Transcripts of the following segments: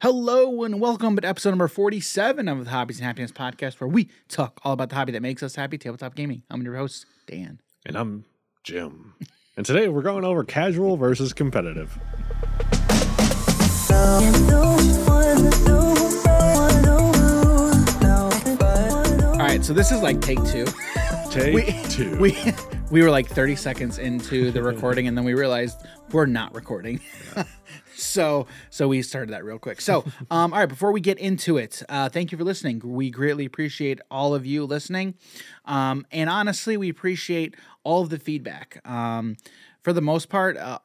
Hello and welcome to episode number 47 of the Hobbies and Happiness podcast, where we talk all about the hobby that makes us happy, tabletop gaming. I'm your host, Dan. And I'm Jim. and today we're going over casual versus competitive. All right, so this is like take two. Take We, two. we we were like 30 seconds into the recording, and then we realized we're not recording. so so we started that real quick. So um, all right, before we get into it, uh, thank you for listening. We greatly appreciate all of you listening, um, and honestly, we appreciate all of the feedback. Um, for the most part. Uh,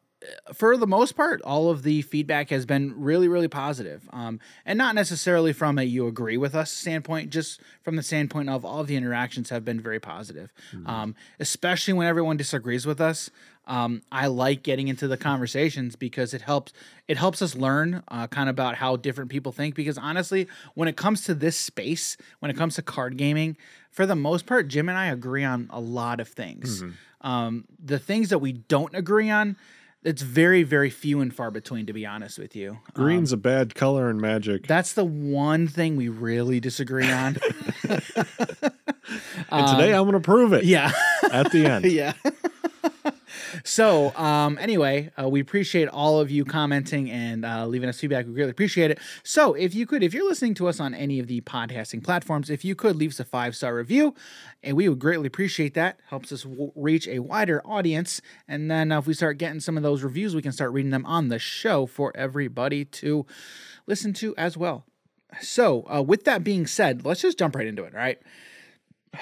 for the most part, all of the feedback has been really, really positive. Um, and not necessarily from a you agree with us standpoint, just from the standpoint of all of the interactions have been very positive. Um, especially when everyone disagrees with us. Um, I like getting into the conversations because it helps it helps us learn uh, kind of about how different people think. Because honestly, when it comes to this space, when it comes to card gaming, for the most part, Jim and I agree on a lot of things. Um, the things that we don't agree on, it's very, very few and far between, to be honest with you. Um, Green's a bad color in magic. that's the one thing we really disagree on. and today I'm going to prove it yeah. at the end. yeah. So, um, anyway, uh, we appreciate all of you commenting and uh, leaving us feedback. We really appreciate it. So, if you could, if you're listening to us on any of the podcasting platforms, if you could leave us a five star review, and we would greatly appreciate that. Helps us w- reach a wider audience. And then uh, if we start getting some of those reviews, we can start reading them on the show for everybody to listen to as well. So, uh, with that being said, let's just jump right into it, right?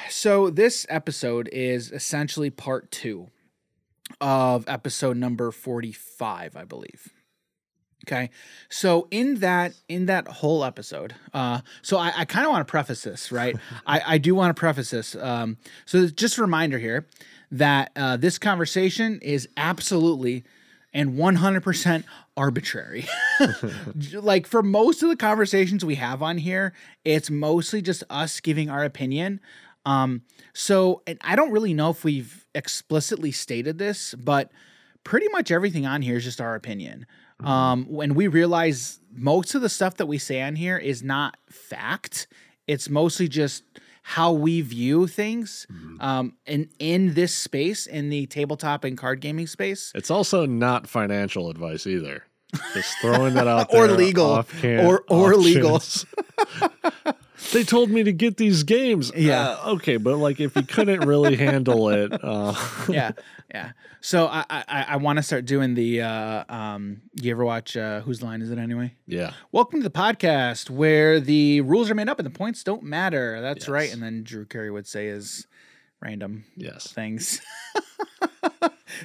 So, this episode is essentially part two of episode number 45, I believe. Okay. So in that in that whole episode, uh, so I, I kind of want to preface this, right? I, I do want to preface this. Um, so just a reminder here that uh, this conversation is absolutely and 100% arbitrary. like for most of the conversations we have on here, it's mostly just us giving our opinion. Um, so and I don't really know if we've explicitly stated this, but pretty much everything on here is just our opinion. Um, when we realize most of the stuff that we say on here is not fact, it's mostly just how we view things. Um, and in this space, in the tabletop and card gaming space, It's also not financial advice either. Just throwing that out Or legal. Or- or legal. they told me to get these games. Yeah. Uh, okay, but like if you couldn't really handle it, uh, yeah, yeah. So I I, I want to start doing the. Uh, um, you ever watch uh, Whose Line Is It Anyway? yeah. Welcome to the podcast where the rules are made up and the points don't matter. That's Yes. right. And then Drew Carey would say is random Yes. things.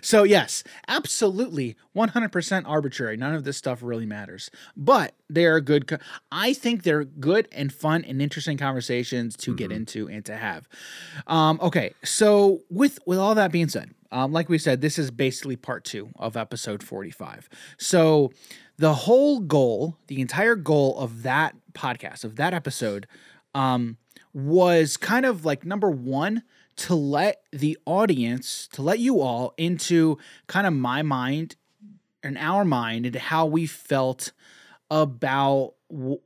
so yes, absolutely, one hundred percent arbitrary. None of this stuff really matters, but they are good. co- I think they're good and fun and interesting conversations to get into and to have. Um, okay, so with with all that being said, um, like we said, this is basically part two of episode forty five. So the whole goal, the entire goal of that podcast of that episode, um, was kind of like number one to let the audience, to let you all into kind of my mind and our mind into how we felt about w-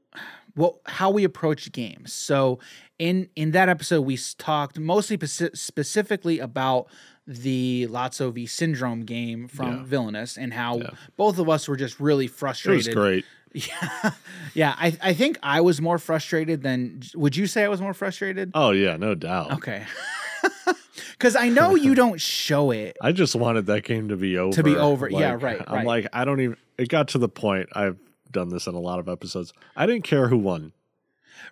what how we approach games. So in in that episode, we talked mostly speci- specifically about the Lotso v Syndrome game from Yeah. Villainous and how Yeah. both of us were just really It was frustrated. great. Yeah, yeah. I I think I was more frustrated than. Would you say I was more frustrated? Oh yeah, no doubt. Okay. Because I know you don't show it. I just wanted that game to be over. To be over. Yeah, Like, right, I'm like, I don't even. It got to the point. I've done this in a lot of episodes. I didn't care who won.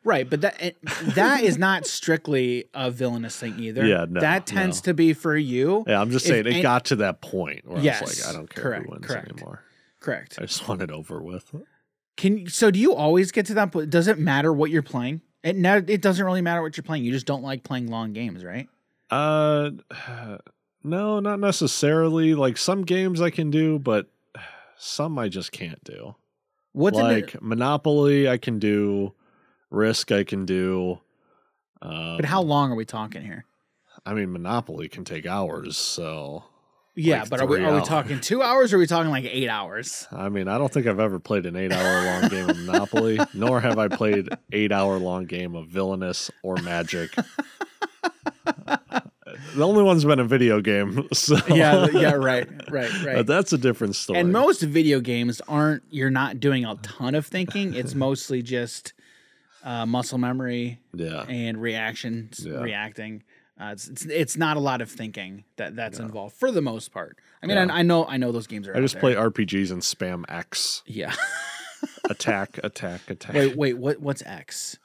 Right, but that that is not strictly a villainous thing either. Yeah, no, that tends no. to be for you. Yeah, I'm just If saying it got to that point where I was like, I don't care correct, who wins correct. anymore. Correct. I just want it over with. Can so do you always get to that point? Does it matter what you're playing? It it doesn't really matter what you're playing. You just don't like playing long games, right? Uh, no, not necessarily. Like some games I can do, but some I just can't do. What's like it? Monopoly, I can do. Risk, I can do. Um, But how long are we talking here? I mean, Monopoly can take hours, so Yeah, like but are we are we talking two hours or are we talking like eight hours? I mean, I don't think I've ever played an eight-hour-long game of Monopoly, nor have I played eight-hour-long game of Villainous or Magic. the only one's been a video game, so Yeah, yeah, right, right, but right. that's a different story. And most video games aren't. You're not doing a ton of thinking. It's mostly just uh, muscle memory yeah, and reaction, Yeah. reacting. Uh, it's, it's it's not a lot of thinking that that's involved for the most part. I mean, Yeah. I, I know I know those games are. I just play RPGs and spam X, Yeah. attack, attack, attack. wait, wait. What what's X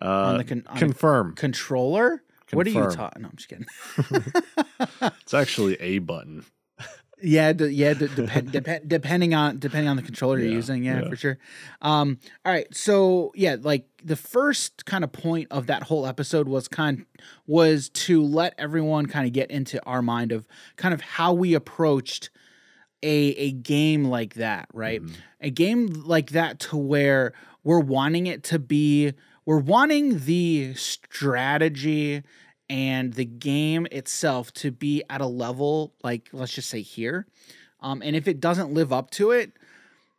uh, on the con- on confirm. controller? What are you talking? No, I'm just kidding. It's actually a button. Yeah, d- yeah. D- depend, depend, depending on depending on the controller you're using, yeah, yeah. for sure. Um, all right, so yeah, like the first kind of point of that whole episode was kind was to let everyone kind of get into our mind of kind of how we approached a a game like that, right? Mhm. A game like that to where we're wanting it to be, we're wanting the strategy and the game itself to be at a level like let's just say here. Um, and if it doesn't live up to it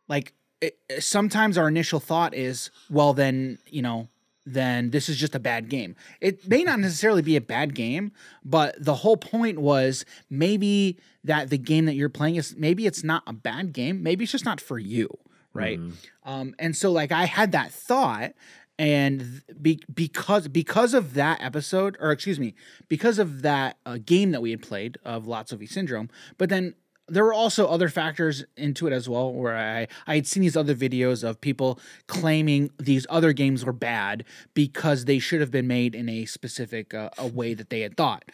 like it, sometimes our initial thought is well then you know then this is just a bad game. It may not necessarily be a bad game but the whole point was maybe that the game that you're playing is maybe it's not a bad game. Maybe it's just not for you right? Mhm. um, and so like I had that thought, and be, because because of that episode, or excuse me, because of that uh, game that we had played of Lotso v Syndrome, but then there were also other factors into it as well, where I I had seen these other videos of people claiming these other games were bad because they should have been made in a specific uh, a way that they had thought,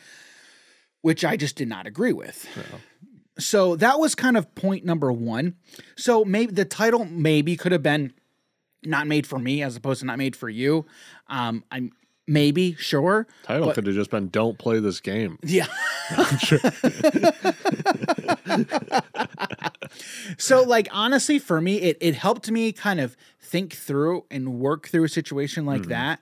which I just did not agree with. So that was kind of point number one. So maybe the title maybe could have been not made for me as opposed to not made for you. Um, I'm maybe sure. Title But- could have just been "Don't play this game." Yeah. so like honestly for me it it helped me kind of think through and work through a situation like Mhm. that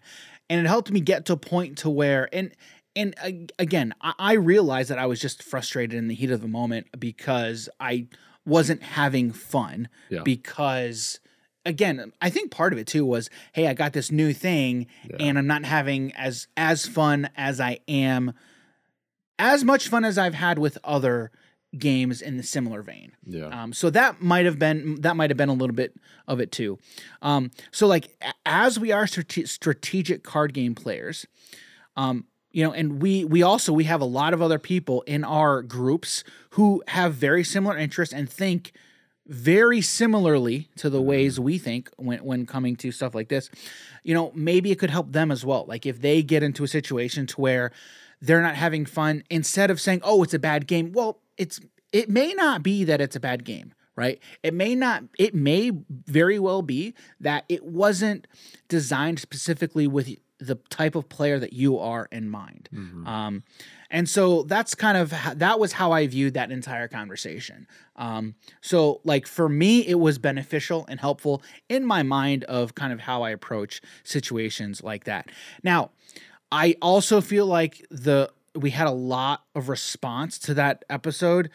and it helped me get to a point to where and and ag- again I, I realized that I was just frustrated in the heat of the moment because I wasn't having fun Yeah. because again I think part of it too was hey I got this new thing Yeah. and I'm not having as as fun as I am as much fun as I've had with other games in the similar vein. Yeah, Um, so that might have been that might have been a little bit of it too. Um, so like as we are strate- strategic card game players, um, you know, and we we also we have a lot of other people in our groups who have very similar interests and think very similarly to the ways we think when when coming to stuff like this. You know, maybe it could help them as well. Like if they get into a situation to where they're not having fun instead of saying, "Oh, it's a bad game." Well, it's it may not be that it's a bad game, right? It may not it may very well be that it wasn't designed specifically with the type of player that you are in mind. Mhm. Um, and so that's kind of that was how I viewed that entire conversation. Um, so like for me, it was beneficial and helpful in my mind of kind of how I approach situations like that. Now, I also feel like the we had a lot of response to that episode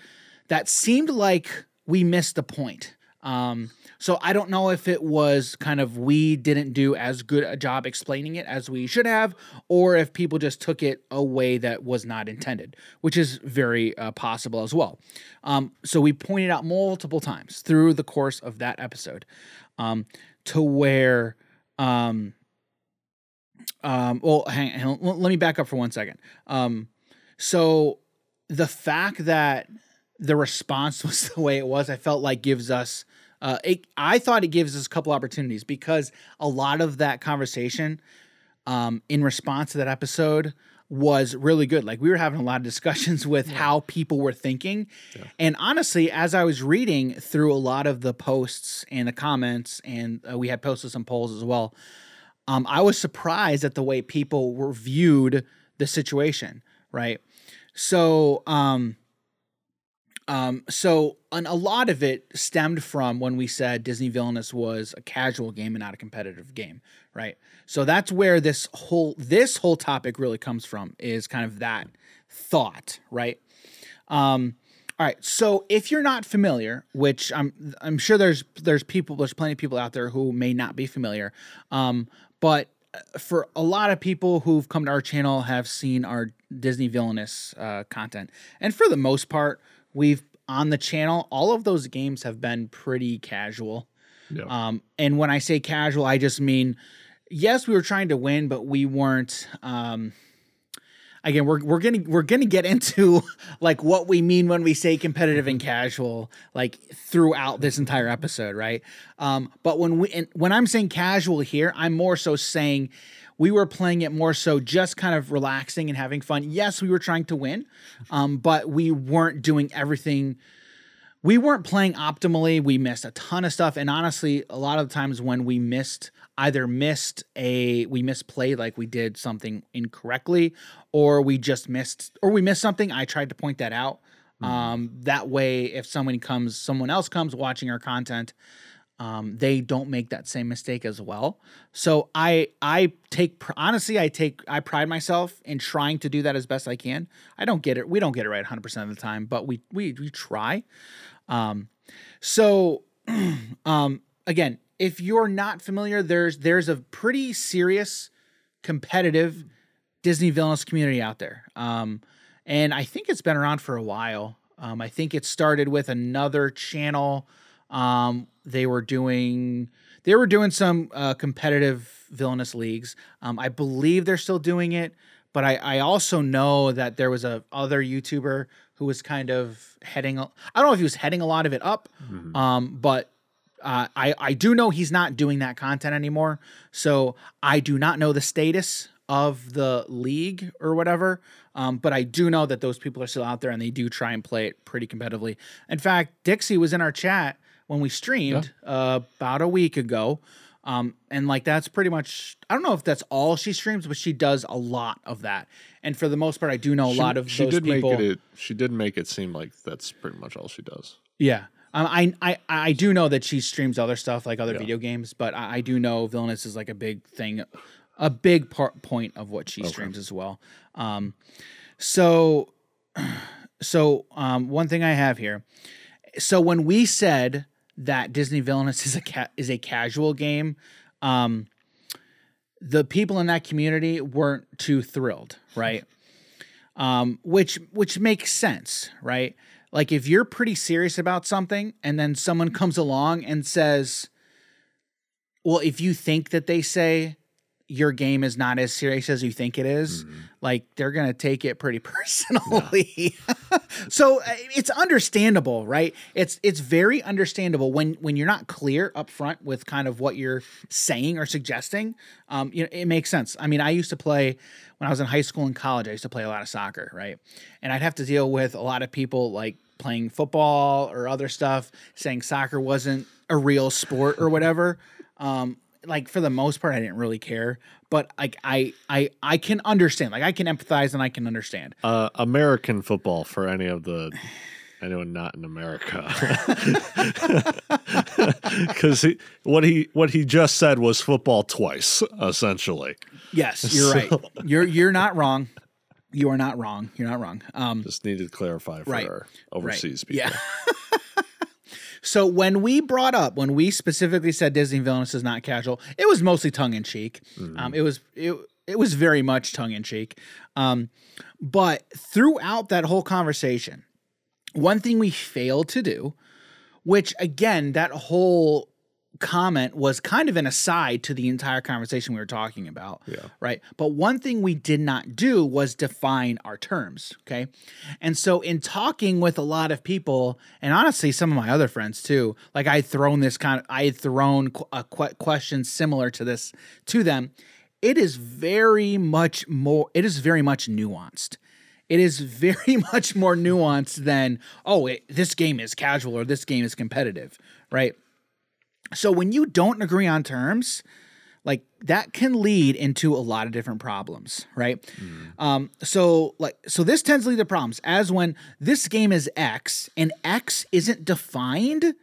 that seemed like we missed the point. Um, so I don't know if it was kind of we didn't do as good a job explaining it as we should have, or if people just took it a way that was not intended, which is very uh, possible as well. Um, so we pointed out multiple times through the course of that episode um, to where. Um, um, well, hang, hang on, let me back up for one second. Um, so the fact that the response was the way it was, I felt like gives us. Uh, it, I thought it gives us a couple opportunities because a lot of that conversation, um, in response to that episode, was really good. Like we were having a lot of discussions with how people were thinking, Yeah. and honestly, as I was reading through a lot of the posts and the comments, and uh, we had posted some polls as well. Um, I was surprised at the way people were viewed the situation, right? So, um, um, so and a lot of it stemmed from when we said Disney Villainous was a casual game and not a competitive game, right? So that's where this whole this whole topic really comes from is kind of that thought, right? Um, All right. So if you're not familiar, which I'm I'm sure there's there's people there's plenty of people out there who may not be familiar, um, but uh, for a lot of people who've come to our channel have seen our Disney villainous uh, content, and for the most part, we've on the channel all of those games have been pretty casual. Yeah. Um, and when I say casual, I just mean yes, we were trying to win, but we weren't. Um, again, we're we're gonna we're gonna get into like what we mean when we say competitive and casual, like throughout this entire episode, right? Um, but when we and when I'm saying casual here, I'm more so saying we were playing it more so just kind of relaxing and having fun. Yes, we were trying to win, um, but we weren't doing everything we weren't playing optimally. We missed a ton of stuff. And honestly, a lot of the times when we missed, either missed a, we misplayed like we did something incorrectly, or we just missed, or we missed something. I tried to point that out. Um, that way, if someone comes, someone else comes watching our content, um, they don't make that same mistake as well. So I I take honestly I take I pride myself in trying to do that as best I can. I don't get it. We don't get it right 100% of the time, but we we we try. Um, so um, again, if you're not familiar, there's there's a pretty serious competitive Disney villainous community out there. Um, and I think it's been around for a while. Um, I think it started with another channel. Um, they were doing they were doing some uh, competitive villainous leagues. Um, I believe they're still doing it, but I, I also know that there was a other YouTuber who was kind of heading. I don't know if he was heading a lot of it up, um, but uh, I I do know he's not doing that content anymore. So I do not know the status of the league or whatever. Um, but I do know that those people are still out there and they do try and play it pretty competitively. In fact, Dixie was in our chat when we streamed uh, about a week ago. Um, and like that's pretty much I don't know if that's all she streams, but she does a lot of that. And for the most part, I do know a She- lot of she those did people. make it. She did make it seem like that's pretty much all she does. Yeah. Um, I, I I do know that she streams other stuff like other Yeah. video games, but I, I do know Villainous is like a big thing, a big part point of what she streams as well. Um, so so um, one thing I have here. So when we said that Disney Villainous is a ca- is a casual game, um, the people in that community weren't too thrilled, right? um, which which makes sense, right? Like if you're pretty serious about something, and then someone comes along and says, "Well, if you think that they say your game is not as serious as you think it is, like they're gonna take it pretty personally." so uh, it's understandable, right? It's it's very understandable when when you're not clear up front with kind of what you're saying or suggesting. Um, you know, it makes sense. I mean, I used to play when I was in high school and college. I used to play a lot of soccer, right? And I'd have to deal with a lot of people like playing football or other stuff saying soccer wasn't a real sport or whatever. Um, like for the most part, I didn't really care, but like I I I can understand, like I can empathize and I can understand. Uh, American football for any of the anyone not in America, because he what he what he just said was football twice, essentially. Yes, you're right. You're you're not wrong. You are not wrong. You're not wrong. Um, Just needed to clarify for Right, our overseas people. Yeah. so when we brought up, when we specifically said Disney Villainous is not casual, it was mostly tongue in cheek. Um, it was it it was very much tongue in cheek. Um, but throughout that whole conversation, one thing we failed to do, which again, that whole comment was kind of an aside to the entire conversation we were talking about. Yeah. Right. But one thing we did not do was define our terms. Okay. And so, in talking with a lot of people, and honestly, some of my other friends too, like I had thrown this kind of, I had thrown a que- question similar to this to them. It is very much more, it is very much nuanced. It is very much more nuanced than, oh, it, this game is casual or this game is competitive. Right. So when you don't agree on terms, like that can lead into a lot of different problems, right? Um, so like so this tends to lead to problems as when this game is X and X isn't defined,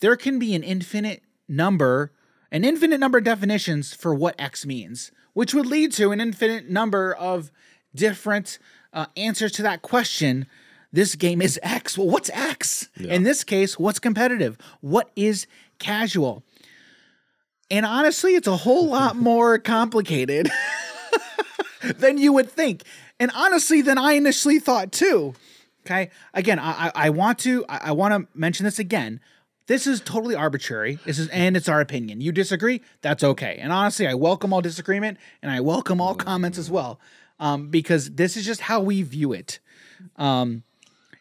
there can be an infinite number, an infinite number of definitions for what X means, which would lead to an infinite number of different uh, answers to that question this game is X. Well, what's X? In this case, what's competitive? What is casual? And honestly, it's a whole lot more complicated than you would think. And honestly, than I initially thought too. Okay. Again, I, I, want to I, I want to mention this again. This is totally arbitrary. This is and it's our opinion. You disagree? That's okay. And honestly, I welcome all disagreement and I welcome all comments as well. Um, because this is just how we view it. Um,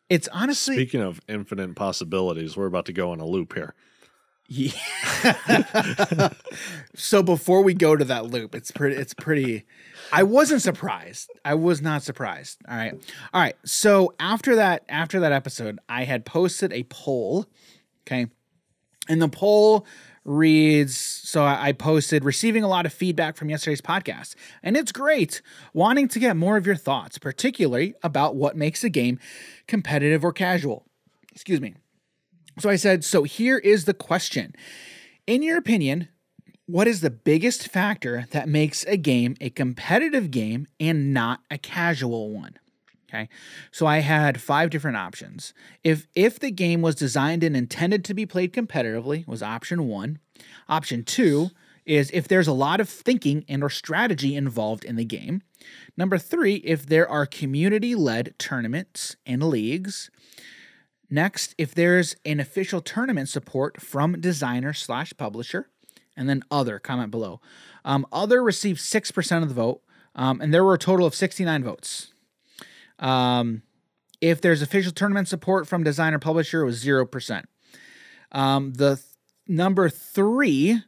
it's honestly Speaking of infinite possibilities, we're about to go on a loop here. Yeah. so before we go to that loop, it's pretty it's pretty I wasn't surprised. I was not surprised. All right. All right. So after that after that episode, I had posted a poll, okay? And the poll reads so I posted receiving a lot of feedback from yesterday's podcast, and it's great. Wanting to get more of your thoughts, particularly about what makes a game competitive or casual. Excuse me. So I said, so here is the question. In your opinion, what is the biggest factor that makes a game a competitive game and not a casual one? Okay. So I had five different options. If if the game was designed and intended to be played competitively was option 1. Option 2 is if there's a lot of thinking and or strategy involved in the game. Number 3, if there are community-led tournaments and leagues. Next, if there's an official tournament support from designer slash publisher, and then other, comment below. Um, other received 6% of the vote, um, and there were a total of 69 votes. Um, if there's official tournament support from designer publisher, it was 0%. Um, the th- number three,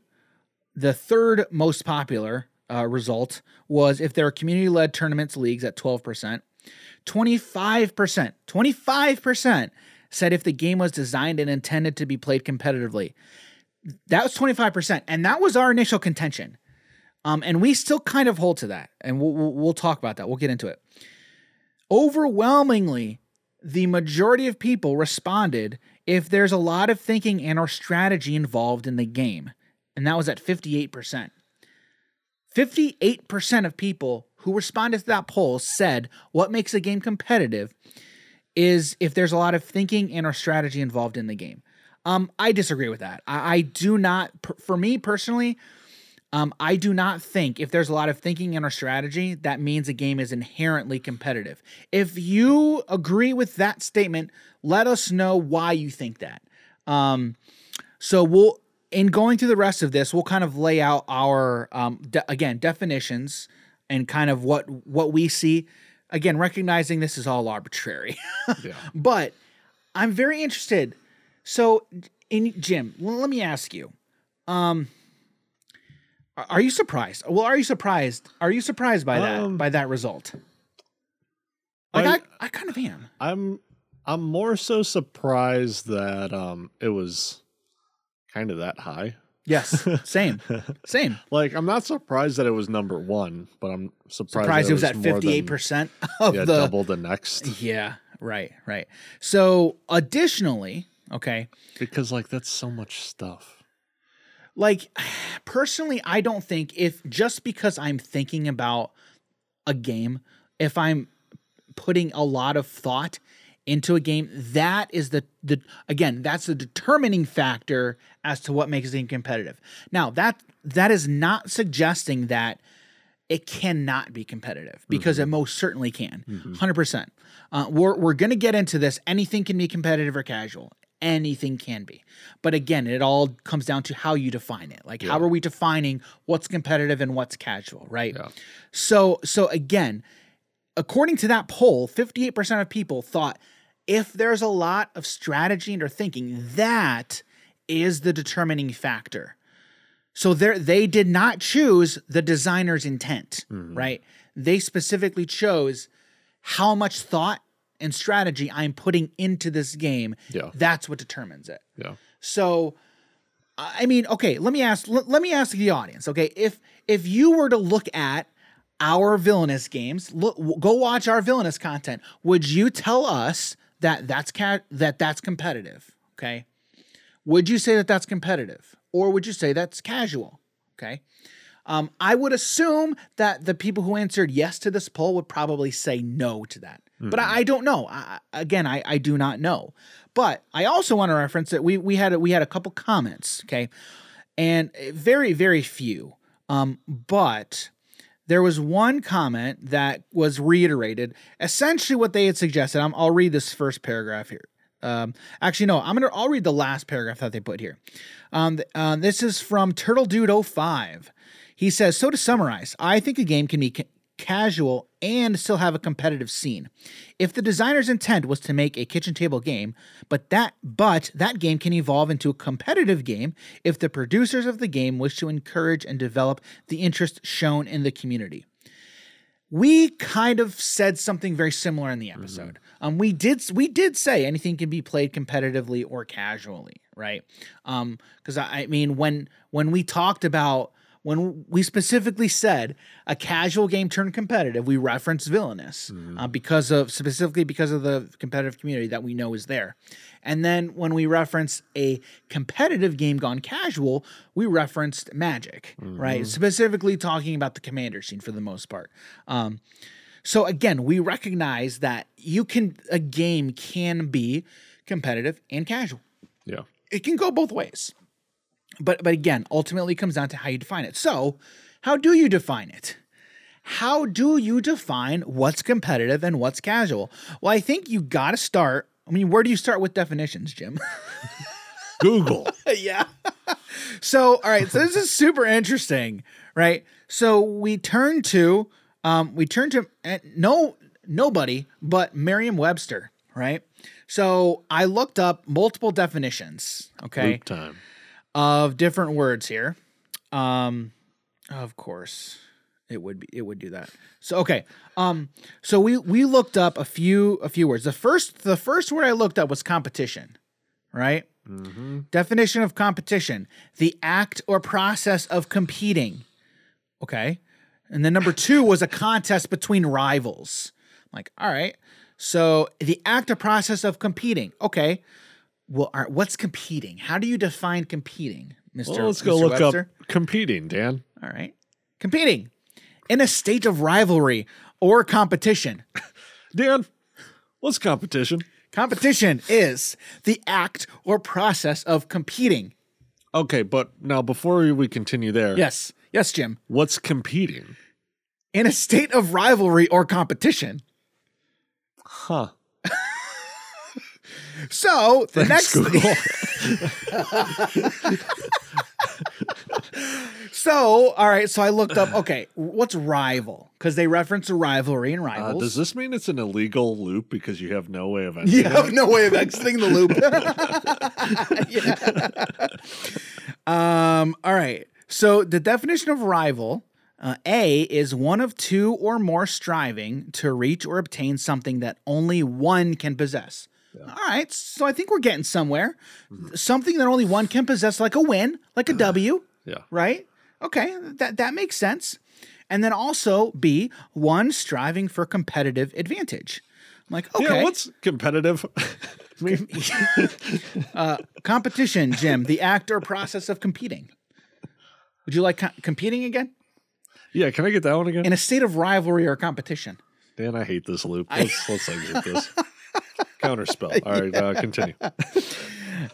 the third most popular uh, result was if there are community led tournaments, leagues at 12%. 25%, 25% said if the game was designed and intended to be played competitively. That was 25%. And that was our initial contention. Um, and we still kind of hold to that. And we'll, we'll, we'll talk about that. We'll get into it. Overwhelmingly, the majority of people responded if there's a lot of thinking and or strategy involved in the game. And that was at 58%. 58% of people who responded to that poll said what makes a game competitive is if there's a lot of thinking and or strategy involved in the game. Um, I disagree with that. I, I do not, for me personally, um, I do not think if there's a lot of thinking and or strategy, that means a game is inherently competitive. If you agree with that statement, let us know why you think that. Um, so we'll, in going through the rest of this, we'll kind of lay out our, um, de- again, definitions and kind of what what we see. Again, recognizing this is all arbitrary, Yeah. but I'm very interested. So, in Jim, let me ask you, um, are- you surprised? Well, are you surprised? Are you surprised by that Um, by that result? Like I- I, I, kind of am. I'm I'm more so surprised that um it was kind of that high. Yes, same, same. Like I'm not surprised that it was number one, but I'm surprised, Surprised it was at fifty eight percent of Yeah, the double the next Yeah, right, right. So, additionally, okay, because like that's so much stuff. like personally, I don't think if just because I'm thinking about a game, if I'm putting a lot of thought into a game, that is the the again, that's the determining factor as to what makes a game competitive. Now, that that is not suggesting that it cannot be competitive because it most certainly can. 100%. Uh, we're we're going to get into this. Anything can be competitive or casual. Anything can be. But again, it all comes down to how you define it. Like how are we defining what's competitive and what's casual, right? Yeah. So so again, according to that poll, 58% of people thought if there's a lot of strategy and or thinking, that is the determining factor. So there they did not choose the designer's intent, mm-hmm. right? They specifically chose how much thought and strategy I'm putting into this game. Yeah. That's what determines it. Yeah. So I mean, okay, let me ask let, let me ask the audience, okay? If if you were to look at our villainous games, look go watch our villainous content, would you tell us that that's ca- that that's competitive, okay? Would you say that that's competitive or would you say that's casual, okay? Um, I would assume that the people who answered yes to this poll would probably say no to that, but I, I don't know. I, again, I, I do not know. But I also want to reference that we we had a, we had a couple comments, okay, and very very few. Um, but there was one comment that was reiterated, essentially what they had suggested. I'm, I'll read this first paragraph here. Um, actually, no, I'm gonna. I'll read the last paragraph that they put here. Um, uh, this is from Turtle Dude 05. He says, "So to summarize, I think a game can be casual and still have a competitive scene. If the designer's intent was to make a kitchen table game, but that but that game can evolve into a competitive game if the producers of the game wish to encourage and develop the interest shown in the community." we kind of said something very similar in the episode. Um, we did we did say anything can be played competitively or casually, right? Um, because I, I mean when when we talked about when we specifically said a casual game turned competitive, we referenced villainous uh, because of specifically because of the competitive community that we know is there. And then when we reference a competitive game gone casual, we referenced magic, right? Specifically talking about the commander scene for the most part. Um, so again, we recognize that you can a game can be competitive and casual. Yeah. It can go both ways. But but again, ultimately comes down to how you define it. So, how do you define it? How do you define what's competitive and what's casual? Well, I think you got to start. I mean, where do you start with definitions, Jim? Google. yeah. so, all right. So this is super interesting, right? So we turn to, um, we turn to uh, no nobody but Merriam-Webster, right? So I looked up multiple definitions, okay, Loop time. Of different words here. Um, of course, it would be it would do that. So okay, um, so we we looked up a few a few words. The first the first word I looked up was competition, right? Mm-hmm. Definition of competition the act or process of competing. Okay. And then number two was a contest between rivals. I'm like, all right. So the act or process of competing. Okay. Well, right, what's competing? How do you define competing, Mr. Well, let's go Mr. look Webster? up competing, Dan. All right. Competing in a state of rivalry or competition. Dan, what's competition? Competition is the act or process of competing. Okay, but now before we continue there, Yes. Yes, Jim. what's competing? in a state of rivalry or competition. Huh. So the Thanks, next so all right, so I looked up okay, what's rival? Because they reference a rivalry in Uh, rivals. does this mean it's an illegal loop because you have no way of ending you have it? no way of exiting the loop. Yeah. Um, all right. So the definition of rival, uh, A is one of two or more striving to reach or obtain something that only one can possess. All right. So I think we're getting somewhere. Something that only one can possess, like a win, like a W, Yeah. right? Okay, that that makes sense. And then also B, one striving for competitive advantage. I'm like, okay. Yeah, what's competitive? uh, competition, Jim, the act or process of competing. Would you like co- competing again? yeah, can I get that one again? In a state of rivalry or competition. Dan, I hate this loop. Let's, let's exit this. Counterspell. All right, uh, continue.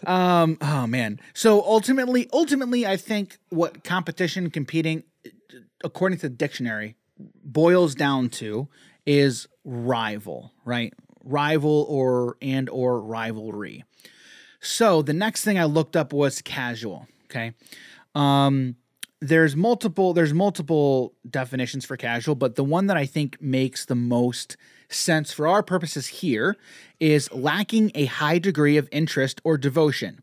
Um, oh man. So ultimately, ultimately, I think what competition, competing, according to the dictionary, boils down to is rival, right? Rival or and or rivalry. So the next thing I looked up was casual. Okay. Um, there's multiple there's multiple definitions for casual, but the one that I think makes the most sense for our purposes here is lacking a high degree of interest or devotion.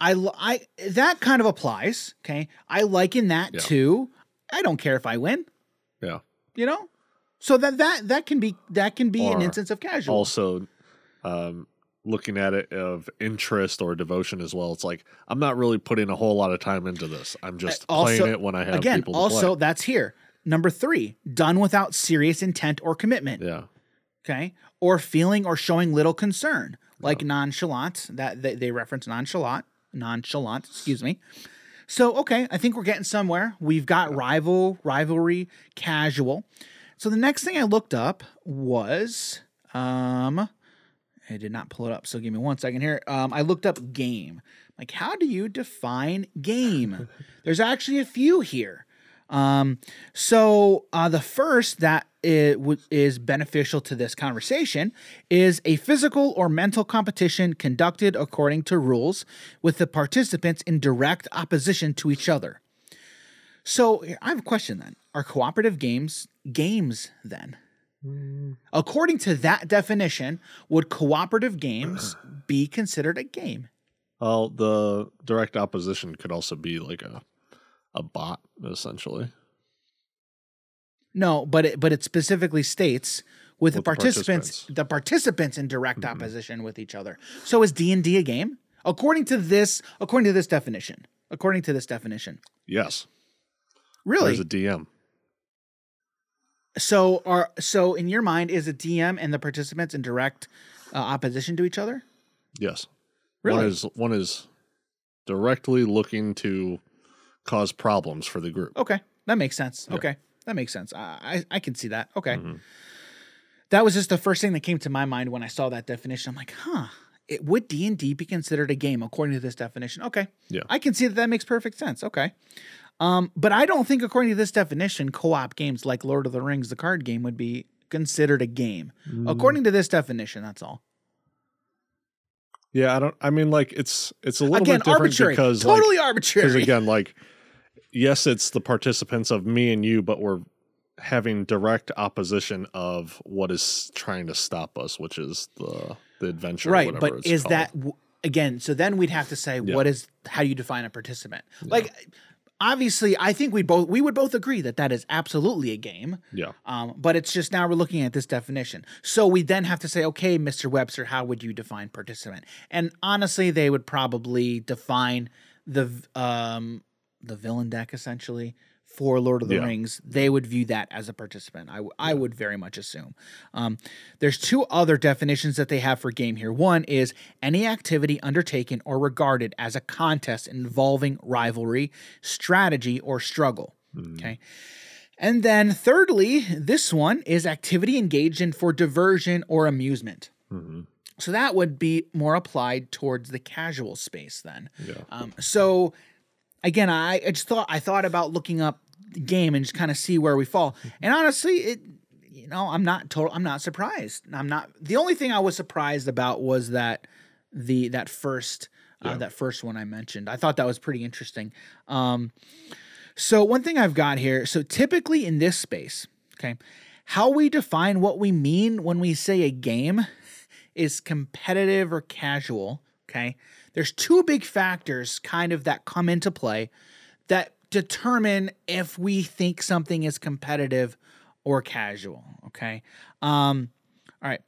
I that kind of applies. Okay, I liken that Yeah. to I don't care if I win. Yeah. You know, so that that that can be that can be an instance of casual. Also, um, looking at it of interest or devotion as well, it's like I'm not really putting a whole lot of time into this. I'm just Uh, also- playing it when I have Again, people to also play. that's here. Number three, done without serious intent or commitment. Yeah. Okay or feeling or showing little concern like nonchalant that they, they reference nonchalant nonchalant excuse me So okay, I think we're getting somewhere. We've got rival, rivalry, casual. So the next thing I looked up was um I did not pull it up, so give me one second here. Um, I looked up game. Like, how do you define game? There's actually a few here. Um, so uh, the first that is beneficial to this conversation is a physical or mental competition conducted according to rules with the participants in direct opposition to each other. So I have a question then. Are cooperative games games then? According to that definition, would cooperative games be considered a game? Well, the direct opposition could also be like a a bot, essentially. No, but it, but it specifically states with, the, With the participants, participants. the participants in direct Mhm. opposition with each other. So is D and D a game? According to this, according to this definition, according to this definition, Yes. really. There's a DM. so are so in your mind is a DM and the participants in direct uh, opposition to each other? Yes. Really? One is one is directly looking to cause problems for the group. Okay, that makes sense. Yeah. Okay, that makes sense. I I, I can see that. Okay. Mhm. that was just the first thing that came to my mind when I saw that definition. I'm like, huh, it would D and D be considered a game according to this definition? Okay, Yeah. I can see that that makes perfect sense. Okay, um, but I don't think according to this definition, co-op games like Lord of the Rings, the card game, would be considered a game Mm. according to this definition. That's all. Yeah, I don't. I mean, like it's it's a little Again, bit different arbitrary, because like, totally because arbitrary. again, like yes, it's the participants of me and you, but we're having direct opposition of what is trying to stop us, which is the the adventure, right but is called. that w- again so then we'd have to say Yeah. what is how do you define a participant? Like obviously i think we both we would both agree that that is absolutely a game. Yeah. Um, but it's just now we're looking at this definition. So we then have to say okay mr webster how would you define participant? And honestly they would probably define the um, the villain deck essentially for Lord of the Yeah. Rings, they would view that as a participant. i would very much assume. Um, there's two other definitions that they have for game here. One is any activity undertaken or regarded as a contest involving rivalry, strategy, or struggle. Mhm. Okay. And then thirdly, this one is activity engaged in for diversion or amusement. Mhm. So that would be more applied towards the casual space then. yeah Um, so again, I, I just thought I thought about looking up the game and just kind of see where we fall. And honestly, it you know I'm not total. I'm not surprised. I'm not. The only thing I was surprised about was that the that first uh, Yeah. that first one I mentioned. I thought that was pretty interesting. Um, so one thing I've got here. So typically in this space, okay, how we define what we mean when we say a game is competitive or casual. Okay. There's two big factors kind of that come into play that determine if we think something is competitive or casual. Okay. Um, all right.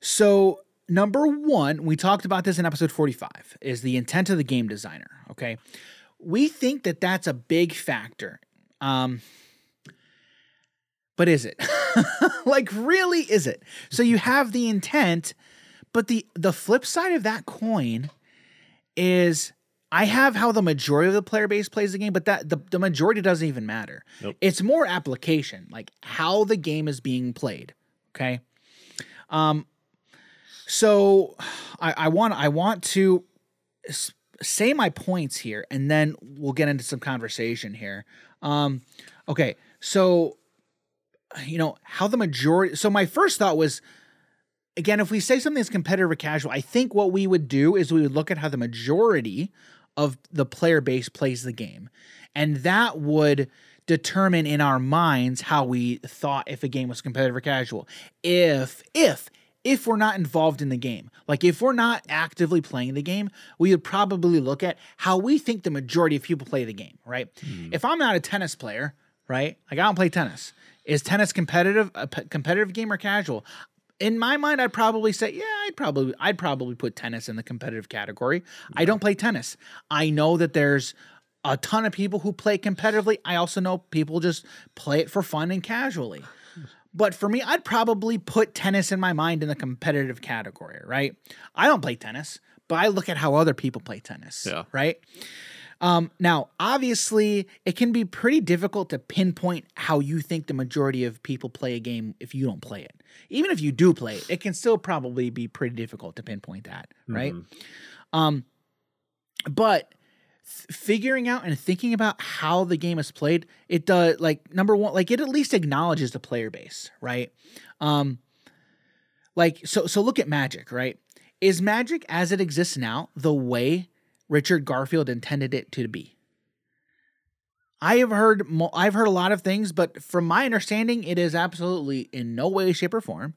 So, number one, we talked about this in episode 45, is the intent of the game designer. Okay. We think that that's a big factor. Um, but is it? like, really, is it? So, you have the intent, but the the flip side of that coin is I have how the majority of the player base plays the game, but that the, the majority doesn't even matter. Nope. It's more application, like how the game is being played. Okay. Um so I, I want I want to say my points here and then we'll get into some conversation here. Um okay, so you know how the majority so my first thought was again, if we say something is competitive or casual, I think what we would do is we would look at how the majority of the player base plays the game. And that would determine in our minds how we thought if a game was competitive or casual. If, if, if we're not involved in the game, like if we're not actively playing the game, we would probably look at how we think the majority of people play the game, right? Hmm. If I'm not a tennis player, right? Like I don't play tennis. Is tennis competitive a p- competitive game or casual? In my mind, I'd probably say, yeah, I'd probably I'd probably put tennis in the competitive category. I don't play tennis. I know that there's a ton of people who play competitively. I also know people just play it for fun and casually. But for me, I'd probably put tennis in my mind in the competitive category, right? I don't play tennis, but I look at how other people play tennis, Yeah. right? Um, now, obviously, it can be pretty difficult to pinpoint how you think the majority of people play a game if you don't play it. Even if you do play it, it can still probably be pretty difficult to pinpoint that, right? Um, but th- figuring out and thinking about how the game is played, it does like number one, like it at least acknowledges the player base, right? Um, like so, so look at Magic, right? Is Magic as it exists now the way Richard Garfield intended it to be? I have heard mo- I've heard a lot of things, but from my understanding, it is absolutely in no way, shape, or form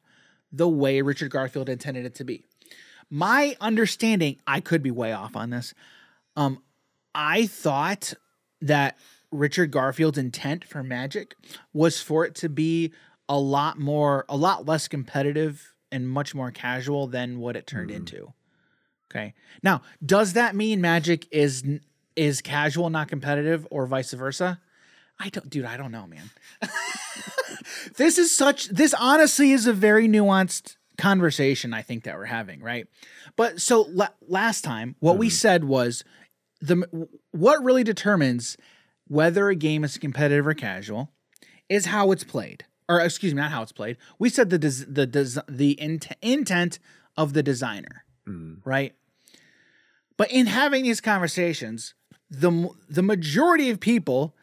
the way Richard Garfield intended it to be. My understanding, I could be way off on this. Um, I thought that Richard Garfield's intent for Magic was for it to be a lot more, a lot less competitive and much more casual than what it turned into. Okay. Now, does that mean Magic is is casual, not competitive, or vice versa? I don't, dude. I don't know, man. this is such. This honestly is a very nuanced conversation. I think that we're having, right? But so la- last time, what we mm-hmm. said was the what really determines whether a game is competitive or casual is how it's played, or excuse me, not how it's played. We said the des- the des- the int- intent of the designer, mm-hmm. right? But in having these conversations, the the majority of people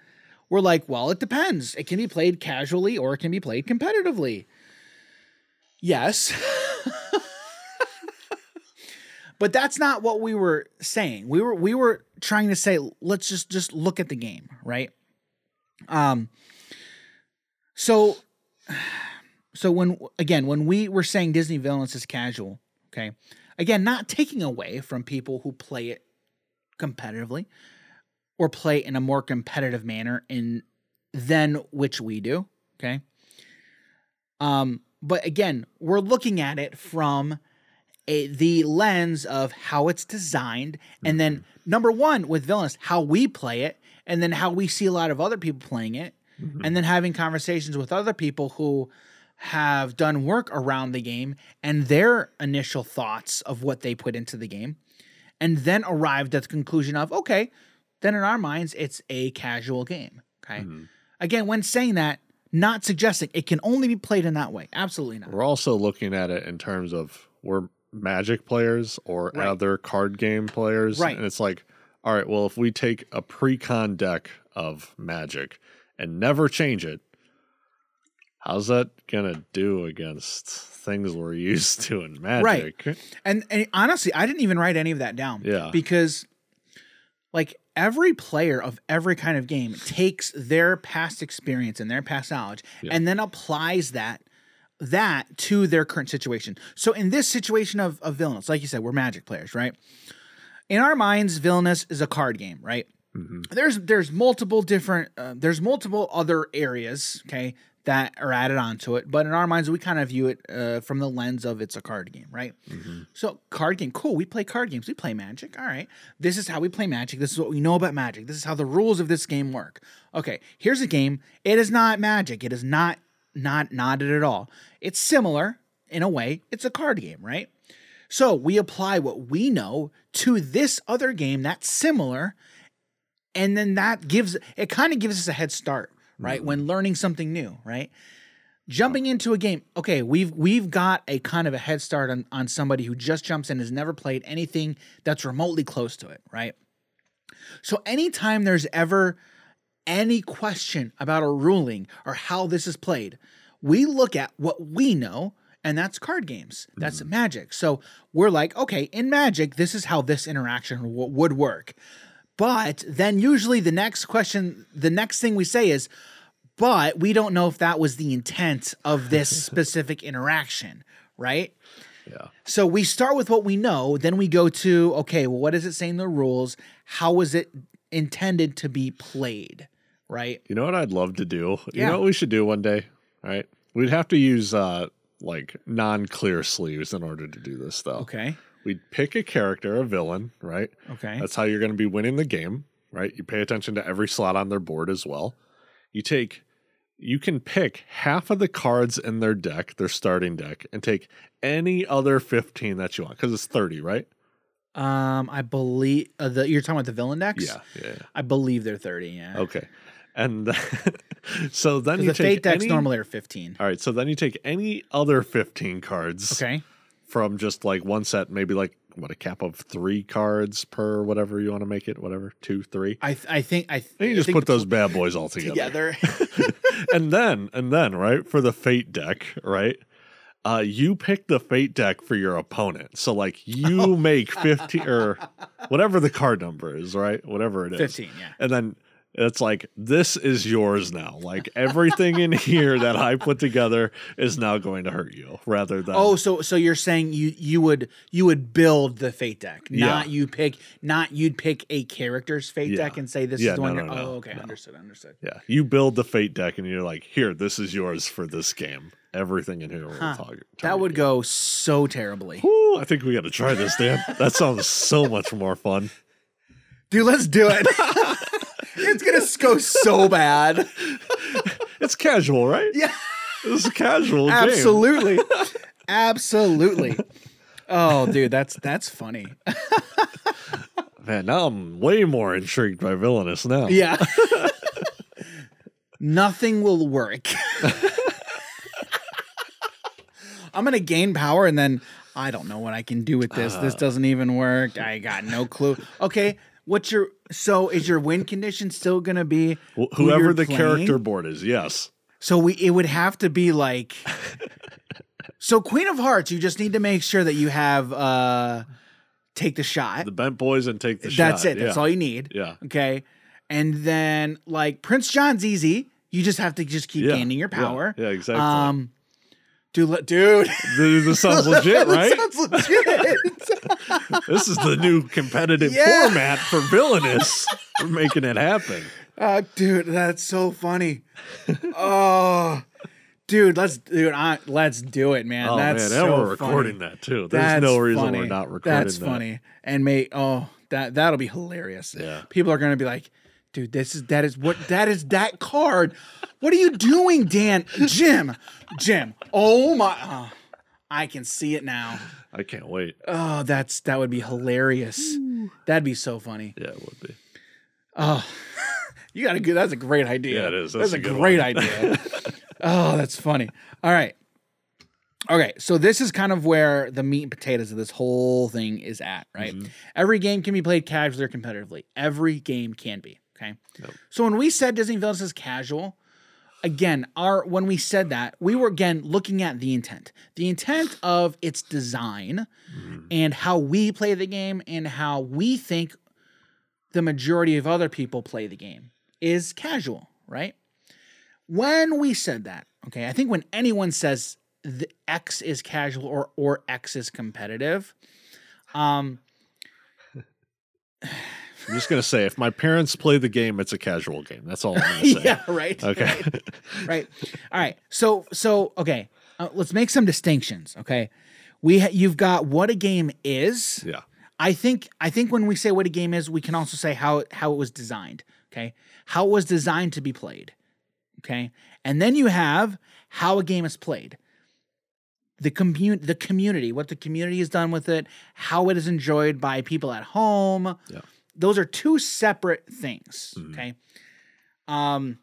were like, "Well, it depends. It can be played casually or it can be played competitively." Yes. but that's not what we were saying. We were we were trying to say let's just just look at the game, right? Um so so when again when we were saying Disney villains is casual, okay? Again, not taking away from people who play it competitively or play in a more competitive manner in than which we do, okay? Um but again, we're looking at it from a, the lens of how it's designed, and then number one with villains, how we play it, and then how we see a lot of other people playing it, and then having conversations with other people who have done work around the game and their initial thoughts of what they put into the game, and then arrived at the conclusion of okay, then in our minds it's a casual game. Okay, mm-hmm. again, when saying that, not suggesting it can only be played in that way. Absolutely not. We're also looking at it in terms of we're magic players or Right. other card game players. Right. And it's like, all right, well, if we take a pre-con deck of magic and never change it, how's that gonna do against things we're used to in magic? And, and honestly, I didn't even write any of that down. Yeah. Because like every player of every kind of game takes their past experience and their past knowledge and then applies that that to their current situation. So in this situation of, of villainous, like you said, we're magic players, right? In our minds, villainous is a card game, right? There's there's multiple different uh, there's multiple other areas, okay, that are added onto it. But in our minds, we kind of view it uh, from the lens of it's a card game, right? So card game, cool. We play card games. We play Magic. All right. This is how we play Magic. This is what we know about Magic. This is how the rules of this game work. Okay. Here's a game. It is not Magic. It is not not not it at all. It's similar in a way. It's a card game, right? So we apply what we know to this other game that's similar, and then that gives it kind of gives us a head start, right? Mm-hmm. When learning something new, right? Jumping into a game, okay, we've we've got a kind of a head start on, on somebody who just jumps in, has never played anything that's remotely close to it, right? So anytime there's ever any question about a ruling or how this is played, we look at what we know, and that's card games. That's mm-hmm. magic. So we're like, okay, in magic, this is how this interaction w- would work. But then usually the next question, the next thing we say is, but we don't know if that was the intent of this specific interaction, right? Yeah. So we start with what we know, then we go to okay, well, what does it say in the rules? How was it intended to be played? Right? You know what I'd love to do? Yeah. You know what we should do one day? Right. We'd have to use uh like non-clear sleeves in order to do this though. Okay. We'd pick a character, a villain, right? Okay. That's how you're going to be winning the game, right? You pay attention to every slot on their board as well. You take you can pick half of the cards in their deck, their starting deck, and take any other 15 that you want cuz it's 30, right? Um, I believe uh, the you're talking about the villain decks. Yeah, yeah. yeah. I believe they're thirty. Yeah. Okay. And so then you the take fate decks any, normally are fifteen. All right, so then you take any other 15 cards Okay. From just like one set, maybe like what a cap of 3 cards per whatever you want to make it, whatever, 2, 3. I th- I think I. Th- And you just put those bad boys all together. together. and then and then, right, for the fate deck, right? Uh, you pick the fate deck for your opponent. So like you make 15 or whatever the card number is, right? Whatever it is. Fifteen. Yeah. and then it's like this is yours now like everything in here that i put together is now going to hurt you rather than Oh, so so you're saying you you would you would build the fate deck, not Yeah. you pick not you'd pick a character's fate Yeah. deck and say this Yeah, is the one no, you're no, no, Oh, okay, understood, understood. yeah you build the fate deck and you're like here this is yours for this game everything in here will Huh. target That would go so terribly. Woo, i think we got to try this dan that sounds so much more fun Dude, let's do it. it's gonna go so bad. it's casual right Yeah. this is a casual game Absolutely. Absolutely. Oh, dude, that's that's funny. man now i'm way more intrigued by villainous now Yeah. Nothing will work. I'm gonna gain power and then I don't know what I can do with this. This uh. doesn't even work. I got no clue. Okay, what's your so is your win condition still gonna be Wh- who whoever you're the playing? character board is yes So we it would have to be like So Queen of Hearts, you just need to make sure that you have uh take the shot. the bent boys and take the That's shot That's it. That's yeah. all you need. yeah Okay. And then like Prince John's easy. You just have to just keep Yeah, gaining your yeah, power. Yeah, exactly. Um dude, dude. This sounds legit, right? sounds legit. this is the new competitive Yeah. format for villainous. We're making it happen. uh, dude, that's so funny. oh dude, let's dude, I, let's do it, man. oh that's man, and so we're recording funny. that too. There's That's no reason funny. we're not recording That's that. funny. And mate, oh, that that'll be hilarious. Yeah. People are gonna be like, dude, this is that is what that is that card. What are you doing, Dan? Jim. Jim. Oh my oh, I can see it now. I can't wait. Oh, that's that would be hilarious. That'd be so funny. Yeah, it would be. Oh, you got a good. That's a great idea. Yeah, it is. That's, That's a, a good great one. idea. oh, that's funny. All right. Okay, so this is kind of where the meat and potatoes of this whole thing is at, right? Mhm. Every game can be played casually or competitively. Every game can be. Okay. Yep. So when we said Disney Villains is casual, again, our when we said that, we were again looking at the intent. The intent of its design Mhm. and how we play the game and how we think the majority of other people play the game is casual, right? When we said that, okay, I think when anyone says the X is casual or or X is competitive, um, I'm just gonna say, if my parents play the game, it's a casual game. That's all I'm gonna say. yeah, right. Okay. right, right. All right. So so okay, uh, let's make some distinctions. Okay, we ha- you've got what a game is. yeah. I think I think when we say what a game is, we can also say how it, how it was designed. Okay, how it was designed to be played. Okay, and then you have how a game is played. The commun the community, what the community has done with it, how it is enjoyed by people at home. Yeah. Those are two separate things. Mhm. Okay. Um,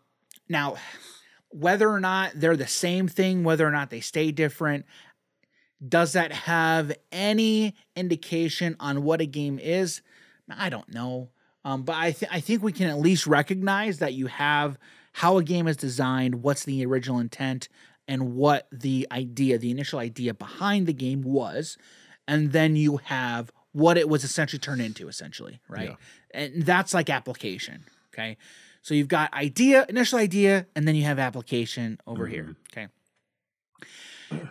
now, whether or not they're the same thing, whether or not they stay different, does that have any indication on what a game is? I don't know. Um, but I, th- I think we can at least recognize that you have how a game is designed, what's the original intent, and what the idea, the initial idea behind the game was. And then you have what it was essentially turned into, essentially, right? Yeah. And that's like application. Okay. So you've got idea, initial idea, and then you have application over here. Okay.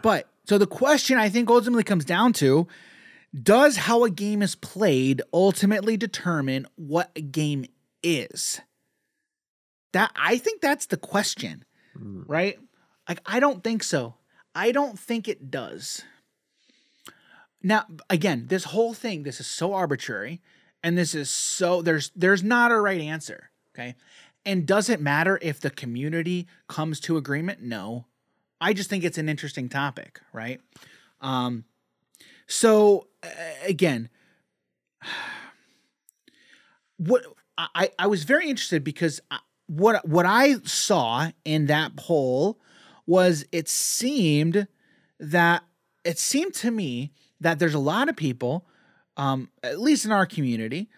But so the question I think ultimately comes down to does how a game is played ultimately determine what a game is? That I think that's the question, Mm. right? Like I don't think so. I don't think it does. Now, again, this whole thing, this is so arbitrary and this is so there's there's not a right answer, okay? And does it matter if the community comes to agreement? No. I just think it's an interesting topic, right? Um so uh, again, what I I was very interested because I, what what I saw in that poll was it seemed that it seemed to me that there's a lot of people, um, at least in our community,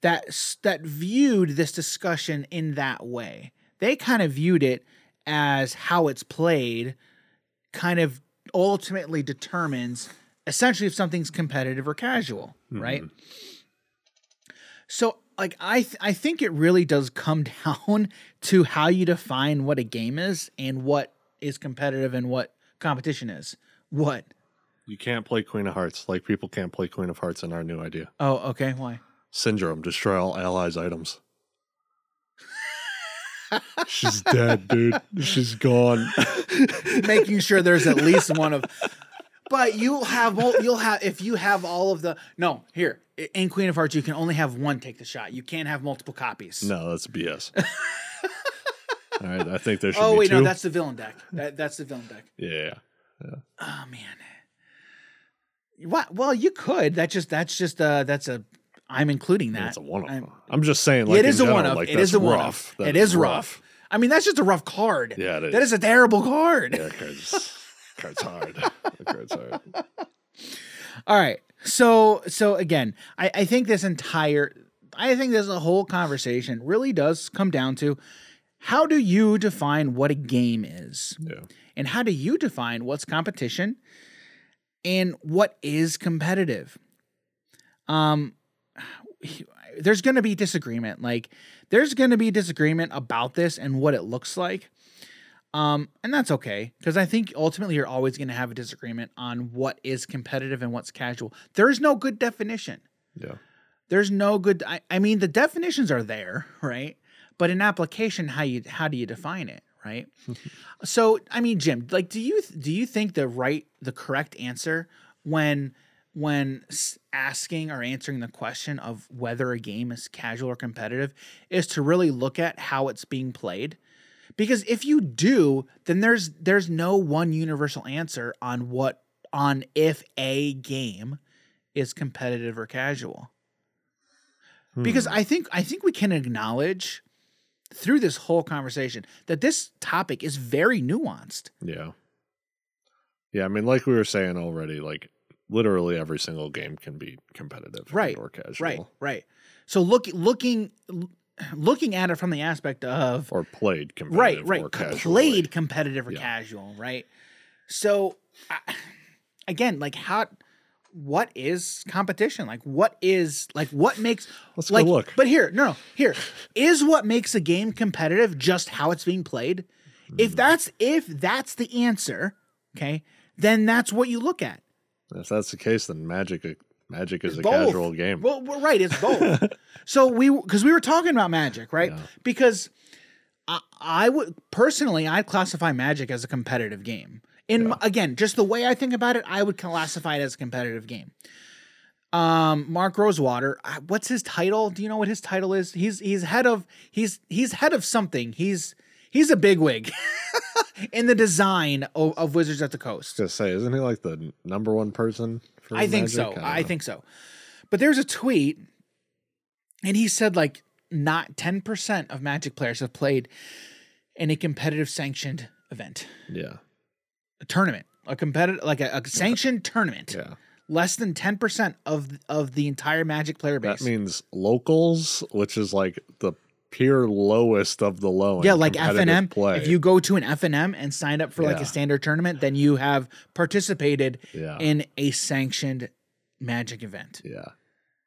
that that viewed this discussion in that way. They kind of viewed it as how it's played, kind of ultimately determines essentially if something's competitive or casual, right? So like I th- I think it really does come down to how you define what a game is and what is competitive and what competition is. What? You can't play Queen of Hearts like people can't play Queen of Hearts in our new idea. Oh, okay. Why? Syndrome, destroy all allies' items. She's dead, dude. She's gone. Making sure there's at least one of. But you'll have you'll have if you have all of the no here in Queen of Hearts you can only have one take the shot. You can't have multiple copies. No, that's BS. all right, I think there should Oh be wait, two. no, that's the villain deck. That, that's the villain deck. yeah. Oh man. What? Well, you could. That just that's just uh that's a. I'm including that. That's a one I'm- I'm just saying, like it is a one of. Like, it is a one rough. of. It is rough. I mean, that's just a rough card. Yeah, it That is. is a terrible card. Yeah, card's, card's hard. That card's hard. All right. So so again, I, I think this entire I think this whole conversation really does come down to how do you define what a game is? Yeah. And how do you define what's competition and what is competitive? Um there's going to be disagreement. Like there's going to be disagreement about this and what it looks like. Um and that's okay because I think ultimately you're always going to have a disagreement on what is competitive and what's casual. There is no good definition Yeah. there's no good I, I mean the definitions are there right but in application how you how do you define it right? So i mean jim like do you do you think the right the correct answer when when asking or answering the question of whether a game is casual or competitive is to really look at how it's being played? Because if you do then there's there's no one universal answer on what on if a game is competitive or casual. Because Hmm. I think I think we can acknowledge through this whole conversation that this topic is very nuanced. Yeah. Yeah, I mean, like we were saying already, like literally every single game can be competitive, Right, or casual, Right, right. So look looking looking at it from the aspect of or played competitive, right, right, or co- casual. played competitive or Yeah. casual, right? So I, again, like how what is competition? Like what is like what makes Let's like go look. But here, no, no, here is what makes a game competitive just how it's being played. Hmm. If that's if that's the answer, okay, then that's what you look at. If that's the case, then Magic, Magic is a both. casual game. Well, we're right, it's both. so we because we were talking about Magic, right? Yeah. Because I, I would personally I'd classify Magic as a competitive game. In again, just the way I think about it, I would classify it as a competitive game. Um, Mark Rosewater, what's his title? Do you know what his title is? He's he's head of he's he's head of something. He's he's a bigwig in the design of, of Wizards of the Coast. to say, isn't he like the number one person? For I think Magic? so. don't I think so. But there's a tweet, and he said like not 10% of Magic players have played in a competitive sanctioned event, Yeah, a tournament, a competitive like a, a sanctioned tournament. yeah. Less than 10% of of the entire Magic player base. That means locals, which is like the pure lowest of the low. yeah, like FNM. Play. If you go to an FNM and sign up for like a standard tournament, then you have participated yeah, in a sanctioned Magic event. yeah,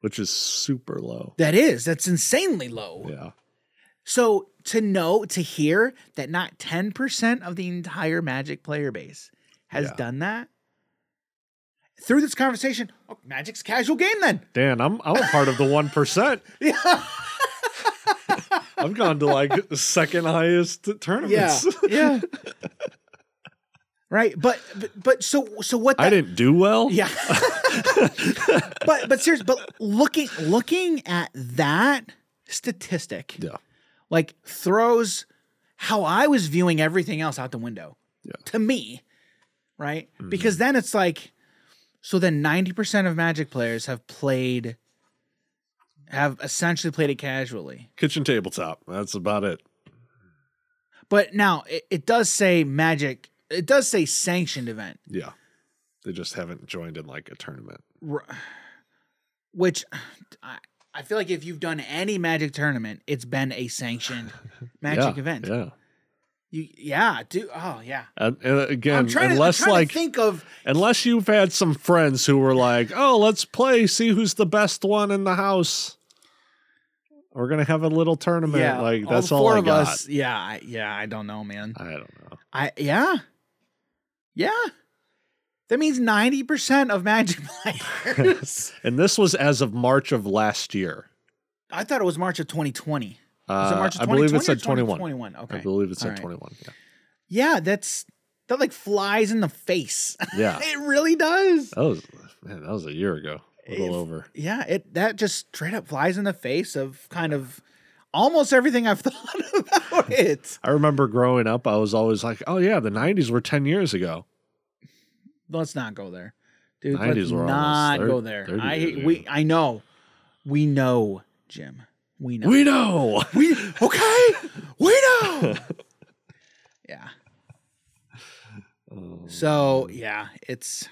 which is super low. That is, that's insanely low. Yeah, So to know, to hear that not 10% of the entire Magic player base has Yeah. done that through this conversation, oh, Magic's casual game then. Dan, I'm I'm a part of the one percent. Yeah. I've gone to like the second highest tournaments. Yeah. yeah. right. But, but but so so what I didn't do well. Yeah. but but seriously, but looking looking at that statistic, Yeah. Like throws how I was viewing everything else out the window. Yeah. To me, right? Mm-hmm. Because then it's like, so then ninety percent of Magic players have played have essentially played it casually. Kitchen tabletop. That's about it. But now it, it does say Magic. It does say sanctioned event, Yeah. They just haven't joined in like a tournament. r- which I, I feel like if you've done any Magic tournament, it's been a sanctioned Magic yeah, event. Yeah. You, yeah, dude. Oh, yeah. Uh, and, and again, I'm trying, to, I'm unless trying like to think of unless you've had some friends who were like, "Oh, let's play, see who's the best one in the house." We're gonna have a little tournament. yeah, like that's all four I of got. us. Yeah, yeah. I don't know, man. I don't know. I yeah, yeah. That means ninety percent of Magic players. And this was as of March of last year. I thought it was March of 2020. Was it Uh, March of I believe it said 21. 21. Okay. I believe it said right. 21. Yeah. Yeah, that's that like flies in the face. Yeah. it really does. That was man, that was a year ago. A little over. Yeah, it that just straight up flies in the face of kind of almost everything I've thought about it. I remember growing up, I was always like, "Oh yeah, the '90s were 10 years ago." Let's not go there, dude. 90s let's not go there. 30 I we. I know, we know, Jim. We know. We know. We okay. we know. yeah. Um, So yeah, it's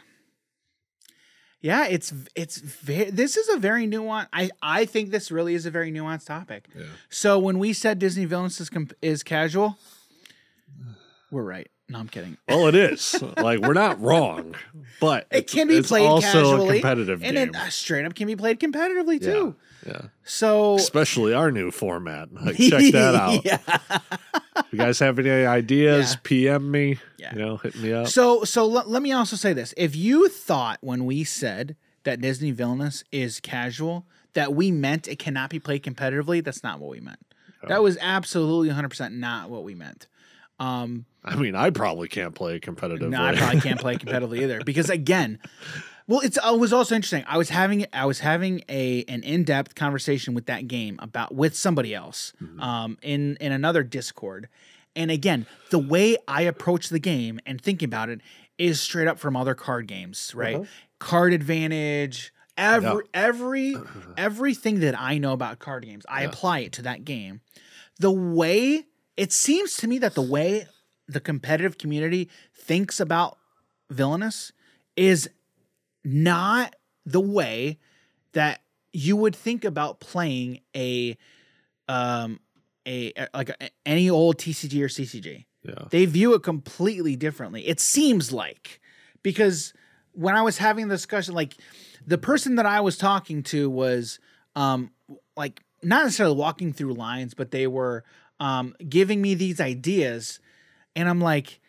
yeah, it's it's very. This is a very nuanced. I I think this really is a very nuanced topic. Yeah. So when we said Disney villains is, com- is casual, we're right. No, I'm kidding. Well, it is. like we're not wrong, but It can be it's played also casually, a competitive and game. it uh, straight up can be played competitively too. Yeah. So Especially our new format. Like, check that out. yeah. If you guys have any ideas, Yeah. PM me. Yeah. You know, hit me up. So so let, let me also say this. If you thought when we said that Disney Villainous is casual, that we meant it cannot be played competitively, that's not what we meant. That was absolutely 100% not what we meant. Um I mean, I probably can't play competitively. no, I probably can't play competitively either because again, well, it's uh, it was also interesting. I was having I was having a an in depth conversation with that game about with somebody else, mm-hmm. um, in in another Discord, and again, the way I approach the game and thinking about it is straight up from other card games, right? Uh-huh. Card advantage. Every every everything that I know about card games, I apply it to that game. The way it seems to me that the way the competitive community thinks about villainous is not the way that you would think about playing a um a, a- like a, any old TCG or CCG. Yeah. They view it completely differently. It seems like because when I was having the discussion, like the person that I was talking to was um like not necessarily walking through lines, but they were um giving me these ideas, and I'm like,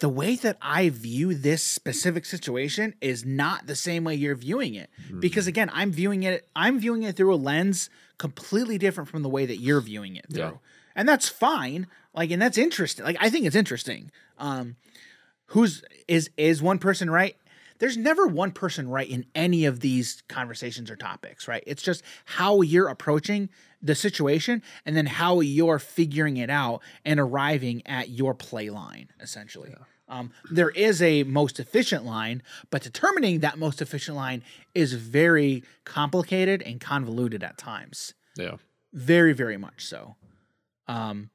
the way that I view this specific situation is not the same way you're viewing it. Because again, I'm viewing it I'm viewing it through a lens completely different from the way that you're viewing it through. Yeah. And that's fine. Like and that's interesting. Like I think it's interesting. Um who's is is one person right? There's never one person right in any of these conversations or topics, right? It's just how you're approaching the situation and then how you're figuring it out and arriving at your play line, essentially. Um, there is a most efficient line, but determining that most efficient line is very complicated and convoluted at times Yeah. very very much so um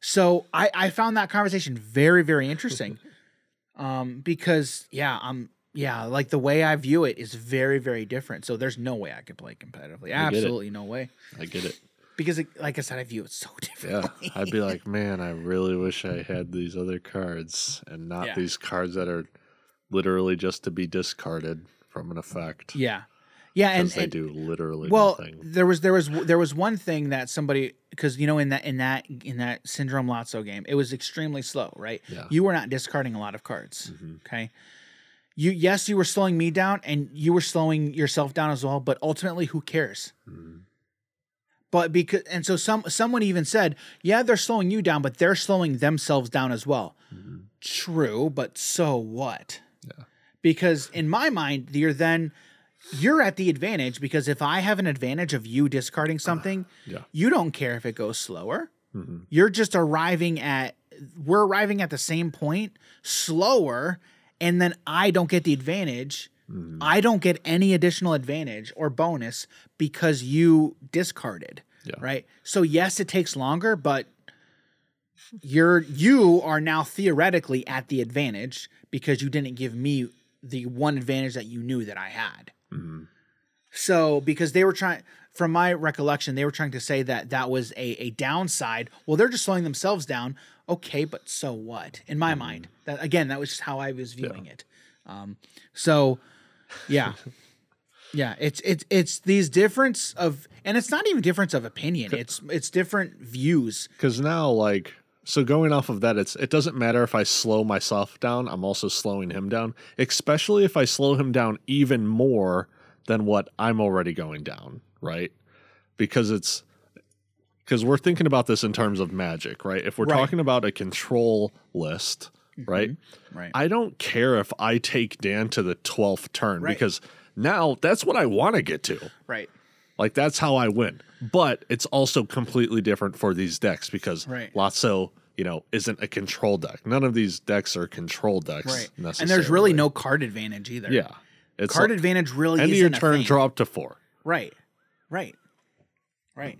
so i i found that conversation very very interesting um because yeah um yeah like the way i view it is very very different so there's no way i could play competitively I get it. absolutely no way I get it. because it, like i said i view it so Yeah. I'd be like, man, I really wish I had these other cards and not Yeah. these cards that are literally just to be discarded from an effect. yeah yeah and, Because they and do literally well nothing. there was there was there was one thing that somebody because you know in that in that in that syndrome lotso game it was extremely slow right Yeah. you were not discarding a lot of cards Mhm. okay you yes you were slowing me down and you were slowing yourself down as well but ultimately who cares Mhm. but because and so some someone even said yeah they're slowing you down but they're slowing themselves down as well Mhm. true but so what Yeah. because in my mind you're then you're at the advantage because if i have an advantage of you discarding something Yeah. you don't care if it goes slower Mhm. you're just arriving at we're arriving at the same point slower and then i don't get the advantage Mhm. I don't get any additional advantage or bonus because you discarded. Yeah. Right. So yes, it takes longer, but you're you are now theoretically at the advantage because you didn't give me the one advantage that you knew that I had. Mhm. So because they were trying from my recollection, they were trying to say that that was a, a downside. Well, they're just slowing themselves down. Okay, but so what? In my mind, that again, that was just how I was viewing it. Um, so, yeah, yeah, it's it's it's these difference of, and it's not even difference of opinion. It's it's different views. Because now, like, so going off of that, it's it doesn't matter if I slow myself down. I'm also slowing him down, especially if I slow him down even more than what I'm already going down, right? Because it's because we're thinking about this in terms of magic, right? If we're Right. talking about a control list, mm-hmm. right? Right. I don't care if I take Dan to the 12th turn Right. because now that's what I want to get to. right. Like that's how I win. But it's also completely different for these decks because Right. Lotso, you know, isn't a control deck. None of these decks are control decks. Right. And there's really no card advantage either. Yeah. It's Card like, advantage really end of isn't your a turn, draw to four. Right. Right. Right.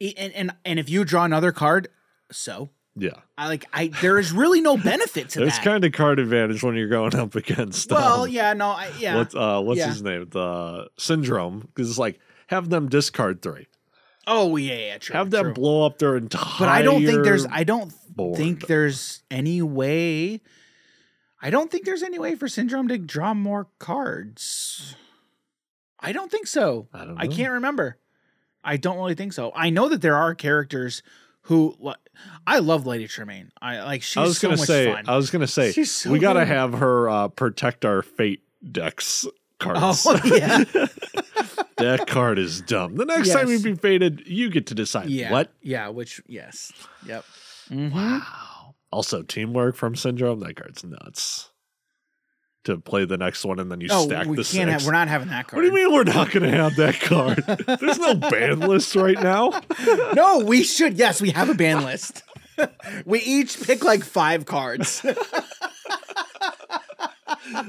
And and and if you draw another card, so Yeah. I like I there is really no benefit to There's that. kind of card advantage when you're going up against well, um, yeah, no, I, yeah. what's uh what's Yeah. his name? The syndrome. Because it's like have them discard three. oh yeah, yeah, true. have them true. blow up their entire But I don't think there's I don't board. think there's any way I don't think there's any way for Syndrome to draw more cards. I don't think so. I don't I can't remember. I don't really think so. I know that there are characters who I love Lady Tremaine. I like she's I was so gonna much say fun. I was gonna say so we gotta good. have her uh protect our fate decks cards. Oh, yeah. that card is dumb. The next time you Yes. be fated, you get to decide yeah. what. Yeah, which yes. Yep. Mhm. Wow. Also, teamwork from Syndrome. That card's nuts. To play the next one and then you Oh, stack we the can't six. have we're not having that card. what do you mean we're not going to have that card? There's no ban list right now. No, we should. Yes, we have a ban list. we each pick like five cards.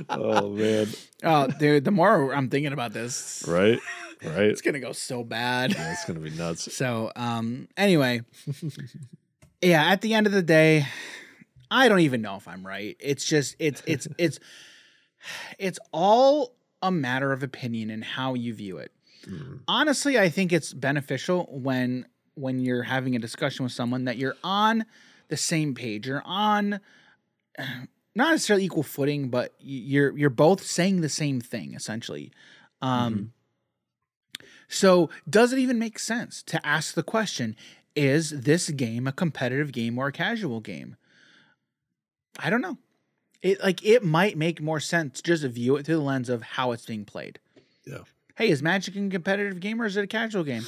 Oh man! Oh, dude, the more I'm thinking about this, Right, right. it's gonna go so bad. Yeah, it's gonna be nuts. So, um, anyway, yeah. At the end of the day, I don't even know if I'm right. It's just it's it's it's it's all a matter of opinion and how you view it. Mm. honestly i think it's beneficial when when you're having a discussion with someone that you're on the same page. You're on not necessarily equal footing but you're you're both saying the same thing essentially. Um so does it even make sense to ask the question is this game a competitive game or a casual game? I don't know it like it might make more sense just to view it through the lens of how it's being played Yeah. hey, is Magic a competitive game or is it a casual game?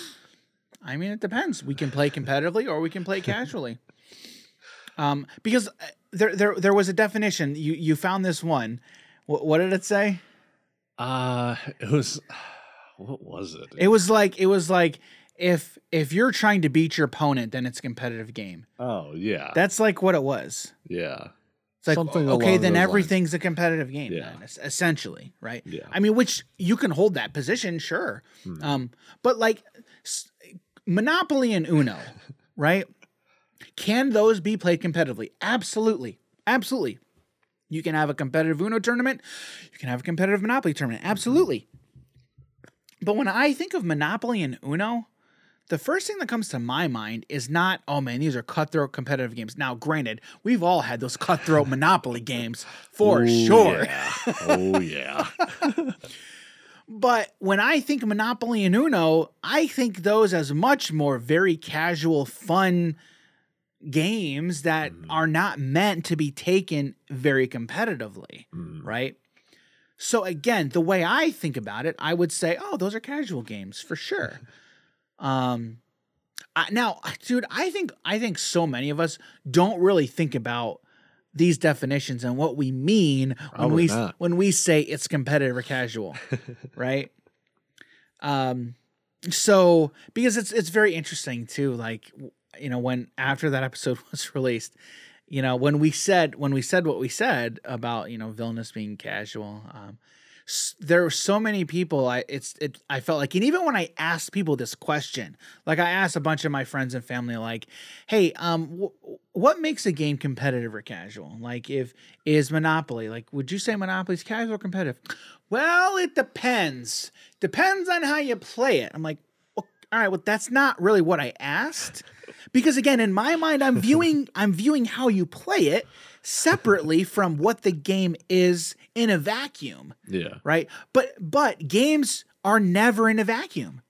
I mean, it depends. We can play competitively or we can play casually. Um, because uh, there, there, there was a definition. You, you found this one. What, what did it say? Uh it was. What was it? It was like, it was like, if if you're trying to beat your opponent, then it's a competitive game. oh yeah, That's like what it was. yeah, It's like Something okay, then those lines. everything's a competitive game. Yeah. Then, essentially, right? yeah. I mean, which you can hold that position, sure. Hmm. Um, but like s- Monopoly and Uno, right? Can those be played competitively? Absolutely. Absolutely. You can have a competitive Uno tournament. You can have a competitive Monopoly tournament. Absolutely. But when I think of Monopoly and Uno, the first thing that comes to my mind is not, oh man, these are cutthroat competitive games. Now, granted, we've all had those cutthroat Monopoly games for sure. yeah. Oh yeah. But when I think Monopoly and Uno, I think those as much more very casual, fun games that Mhm. are not meant to be taken very competitively, Mm. right? So again, the way I think about it, I would say, oh, those are casual games for sure. um, I, now, dude, I think I think so many of us don't really think about these definitions and what we mean when we not. when we say it's competitive or casual, right? Um, so because it's it's very interesting too, like you know when after that episode was released, you know when we said when we said what we said about you know villainous being casual, um, there were so many people. I it's it. I felt like, and even when I asked people this question, like I asked a bunch of my friends and family, like, "Hey, um, wh- what makes a game competitive or casual? Like, if is Monopoly, like, would you say Monopoly's casual or competitive? Well, it depends. Depends on how you play it. I'm like, well, all right, well, that's not really what I asked, because again, in my mind, I'm viewing I'm viewing how you play it separately from what the game is in a vacuum Yeah. right? But but games are never in a vacuum.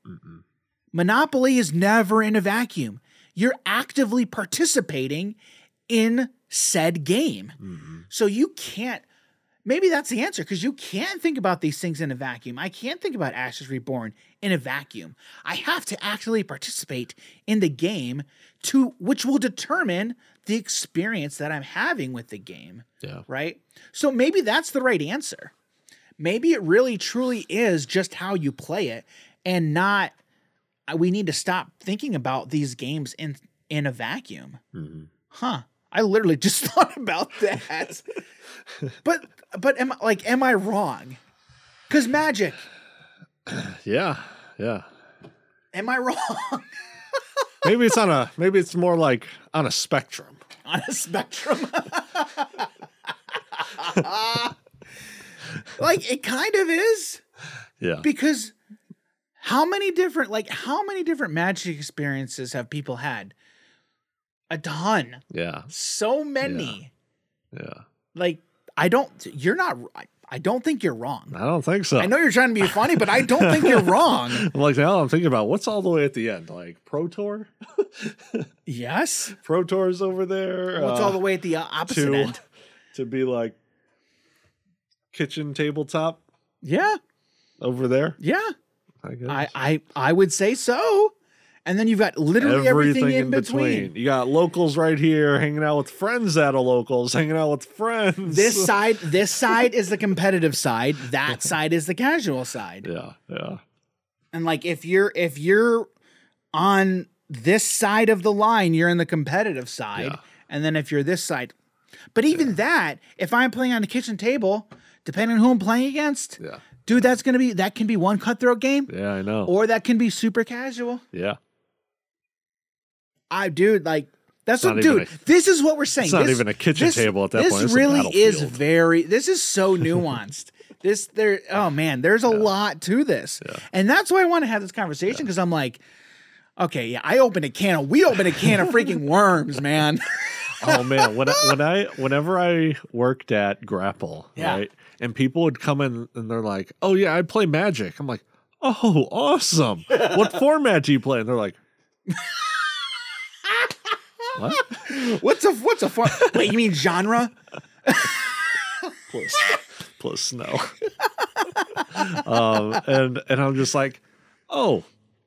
Monopoly is never in a vacuum. You're actively participating in said game. So you can't maybe that's the answer because you can't think about these things in a vacuum. I can't think about Ashes Reborn in a vacuum. I have to actually participate in the game to which will determine the experience that I'm having with the game Yeah. right? So maybe that's the right answer. Maybe it really truly is just how you play it and not we need to stop thinking about these games in in a vacuum. Mm-hmm. Huh. I literally just thought about that. but but am I like am I wrong? Cuz magic, Yeah. Yeah. am I wrong Maybe it's on a maybe it's more like on a spectrum. On a spectrum? like it kind of is. Yeah. because how many different like how many different magic experiences have people had a ton Yeah. so many Yeah. like i don't you're not I, don't think you're wrong I don't think so. i know you're trying to be funny but i don't think you're wrong I'm like now I'm thinking about what's all the way at the end, like Pro Tour. yes Pro Tour's over there. what's uh, all the way at the uh, opposite to end to be like kitchen tabletop yeah over there. yeah I guess. i i i would say so and then you've got literally everything, in, between. You got locals right here hanging out with friends at a locals, hanging out with friends. this side this side is the competitive side that side is the casual side Yeah, yeah. And like if you're if you're on this side of the line, you're in the competitive side. Yeah. And then if you're this side, but even that, if I'm playing on the kitchen table, depending on who I'm playing against, Yeah. dude, that's gonna be that can be one cutthroat game, Yeah, I know. or that can be super casual. yeah. I dude, like that's what, dude. a- this is what we're saying. It's not This- even a kitchen this- table at that this point. A really is very. This is so nuanced. this there. Oh man, there's a lot to this, Yeah. and that's why I want to have this conversation because I'm like, okay, yeah, I opened a can of. We opened a can of freaking worms, man. oh man, when I, when I whenever I worked at Grapple, Yeah. right, and people would come in and they're like, "Oh yeah, I play Magic." I'm like, "Oh, awesome! what format do you play?" And they're like, "What?" what's a what's a fun? Wait, you mean genre? plus, plus snow. um, and and I'm just like, "Oh,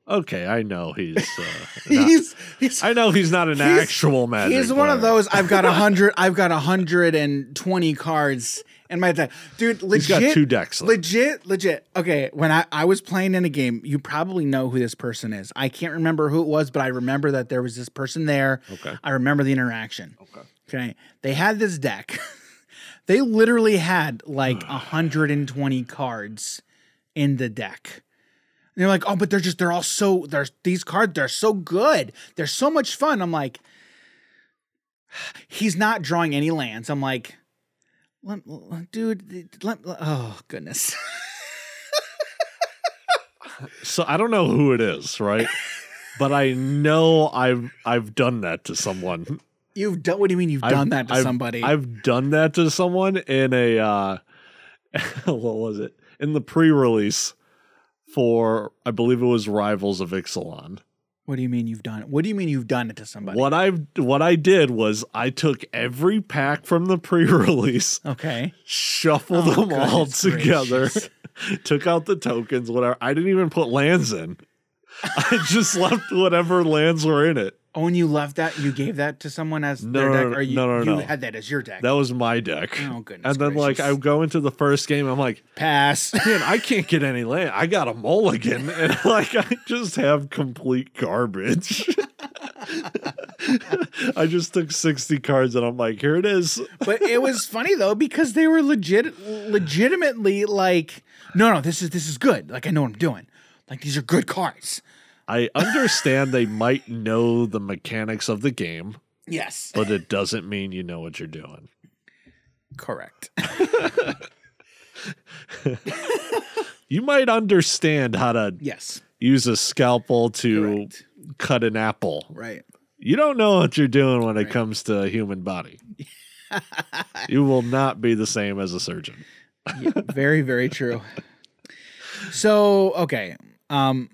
okay, I know he's." Uh, not- He's he's. I know he's not an He's- actual Magic. He's one of those. I've got a hundred. I've got a hundred and twenty cards in my deck, dude. Legit, He's got two decks. left. Legit, legit. Okay, when I, I was playing in a game, you probably know who this person is. I can't remember who it was, but I remember that there was this person there. Okay. I remember the interaction. Okay. Okay. They had this deck. they literally had like 120 cards in the deck. And they're like, oh, but they're just, they're all so, there's these cards, they're so good. They're so much fun. I'm like, he's not drawing any lands. I'm like, dude, let, oh, goodness. So I don't know who it is, right? but I know I've I've done that to someone. You've done, what do you mean you've I've- done that to I've- somebody? I've done that to someone in a uh what was it? In the pre-release for I believe it was Rivals of Ixalan. What do you mean you've done it? What do you mean you've done it to somebody? What I what I did was I took every pack from the pre-release, Okay. shuffled Oh, them all together, took out the tokens, whatever. I didn't even put lands in. I just left whatever lands were in it. Oh, and you left that, you gave that to someone as No, their no, deck, no, or you, no, no, you no. had that as your deck? That was my deck. Oh, goodness And then like I go into the first game, I'm like, Pass. man, I can't get any land. I got a mulligan, and like I just have complete garbage. I just took 60 cards and I'm like, here it is. but it was funny though because they were legit legitimately like no no this is this is good like i know what i'm doing like these are good cards I understand they might know the mechanics of the game, yes but it doesn't mean you know what you're doing. correct You might understand how to yes use a scalpel to correct cut an apple. right You don't know what you're doing when it comes to a human body. you will not be the same as a surgeon. Yeah, very very true so okay um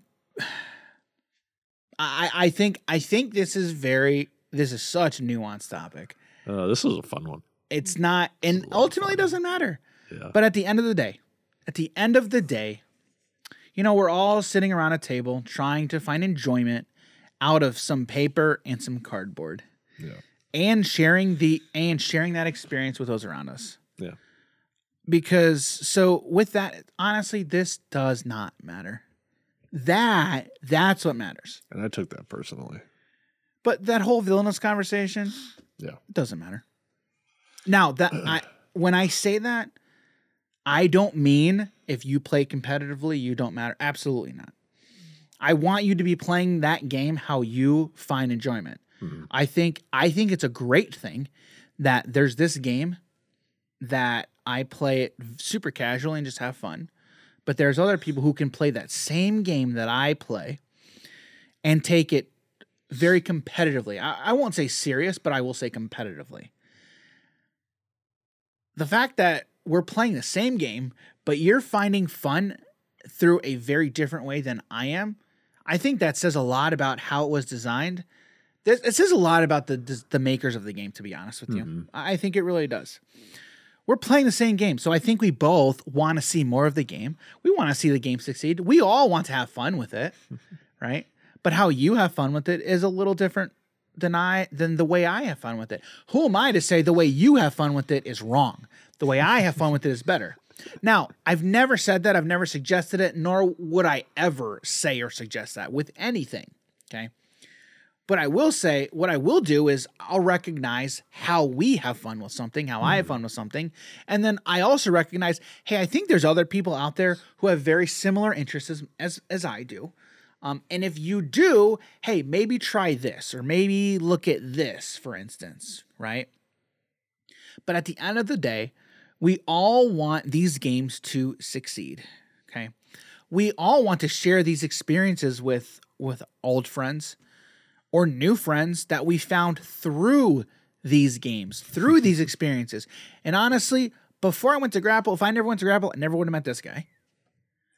i i think i think this is very this is such a nuanced topic Uh, this is a fun one. it's not and a lot of ultimately doesn't matter Yeah. But at the end of the day, at the end of the day, you know, we're all sitting around a table trying to find enjoyment out of some paper and some cardboard Yeah. and sharing the and sharing that experience with those around us. Yeah. Because so with that, honestly, this does not matter. That that's what matters. And I took that personally. But that whole villainous conversation, Yeah. it doesn't matter. Now that I when I say that, I don't mean if you play competitively, you don't matter. Absolutely not. I want you to be playing that game how you find enjoyment. Mhm. I think I think it's a great thing that there's this game that I play it super casually and just have fun. But there's other people who can play that same game that I play and take it very competitively. I, I won't say serious, but I will say competitively. The fact that we're playing the same game, but you're finding fun through a very different way than I am, I think that says a lot about how it was designed. It says a lot about the the makers of the game, to be honest with you. Mhm. I I think it really does. We're playing the same game, so I think we both want to see more of the game. We want to see the game succeed. We all want to have fun with it, right? But how you have fun with it is a little different than I than the way I have fun with it. Who am I to say the way you have fun with it is wrong? The way I have fun with it is better. Now, I've never said that, I've never suggested it, nor would I ever say or suggest that with anything. Okay. But I will say, what I will do is I'll recognize how we have fun with something, how I have fun with something. And then I also recognize, hey, I think there's other people out there who have very similar interests as, as, as I do. Um, and if you do, hey, maybe try this or maybe look at this, for instance, right? But at the end of the day, we all want these games to succeed. Okay. We all want to share these experiences with with old friends or new friends that we found through these games, through these experiences. And honestly, before I went to Grapple, if I never went to Grapple, I never would have met this guy.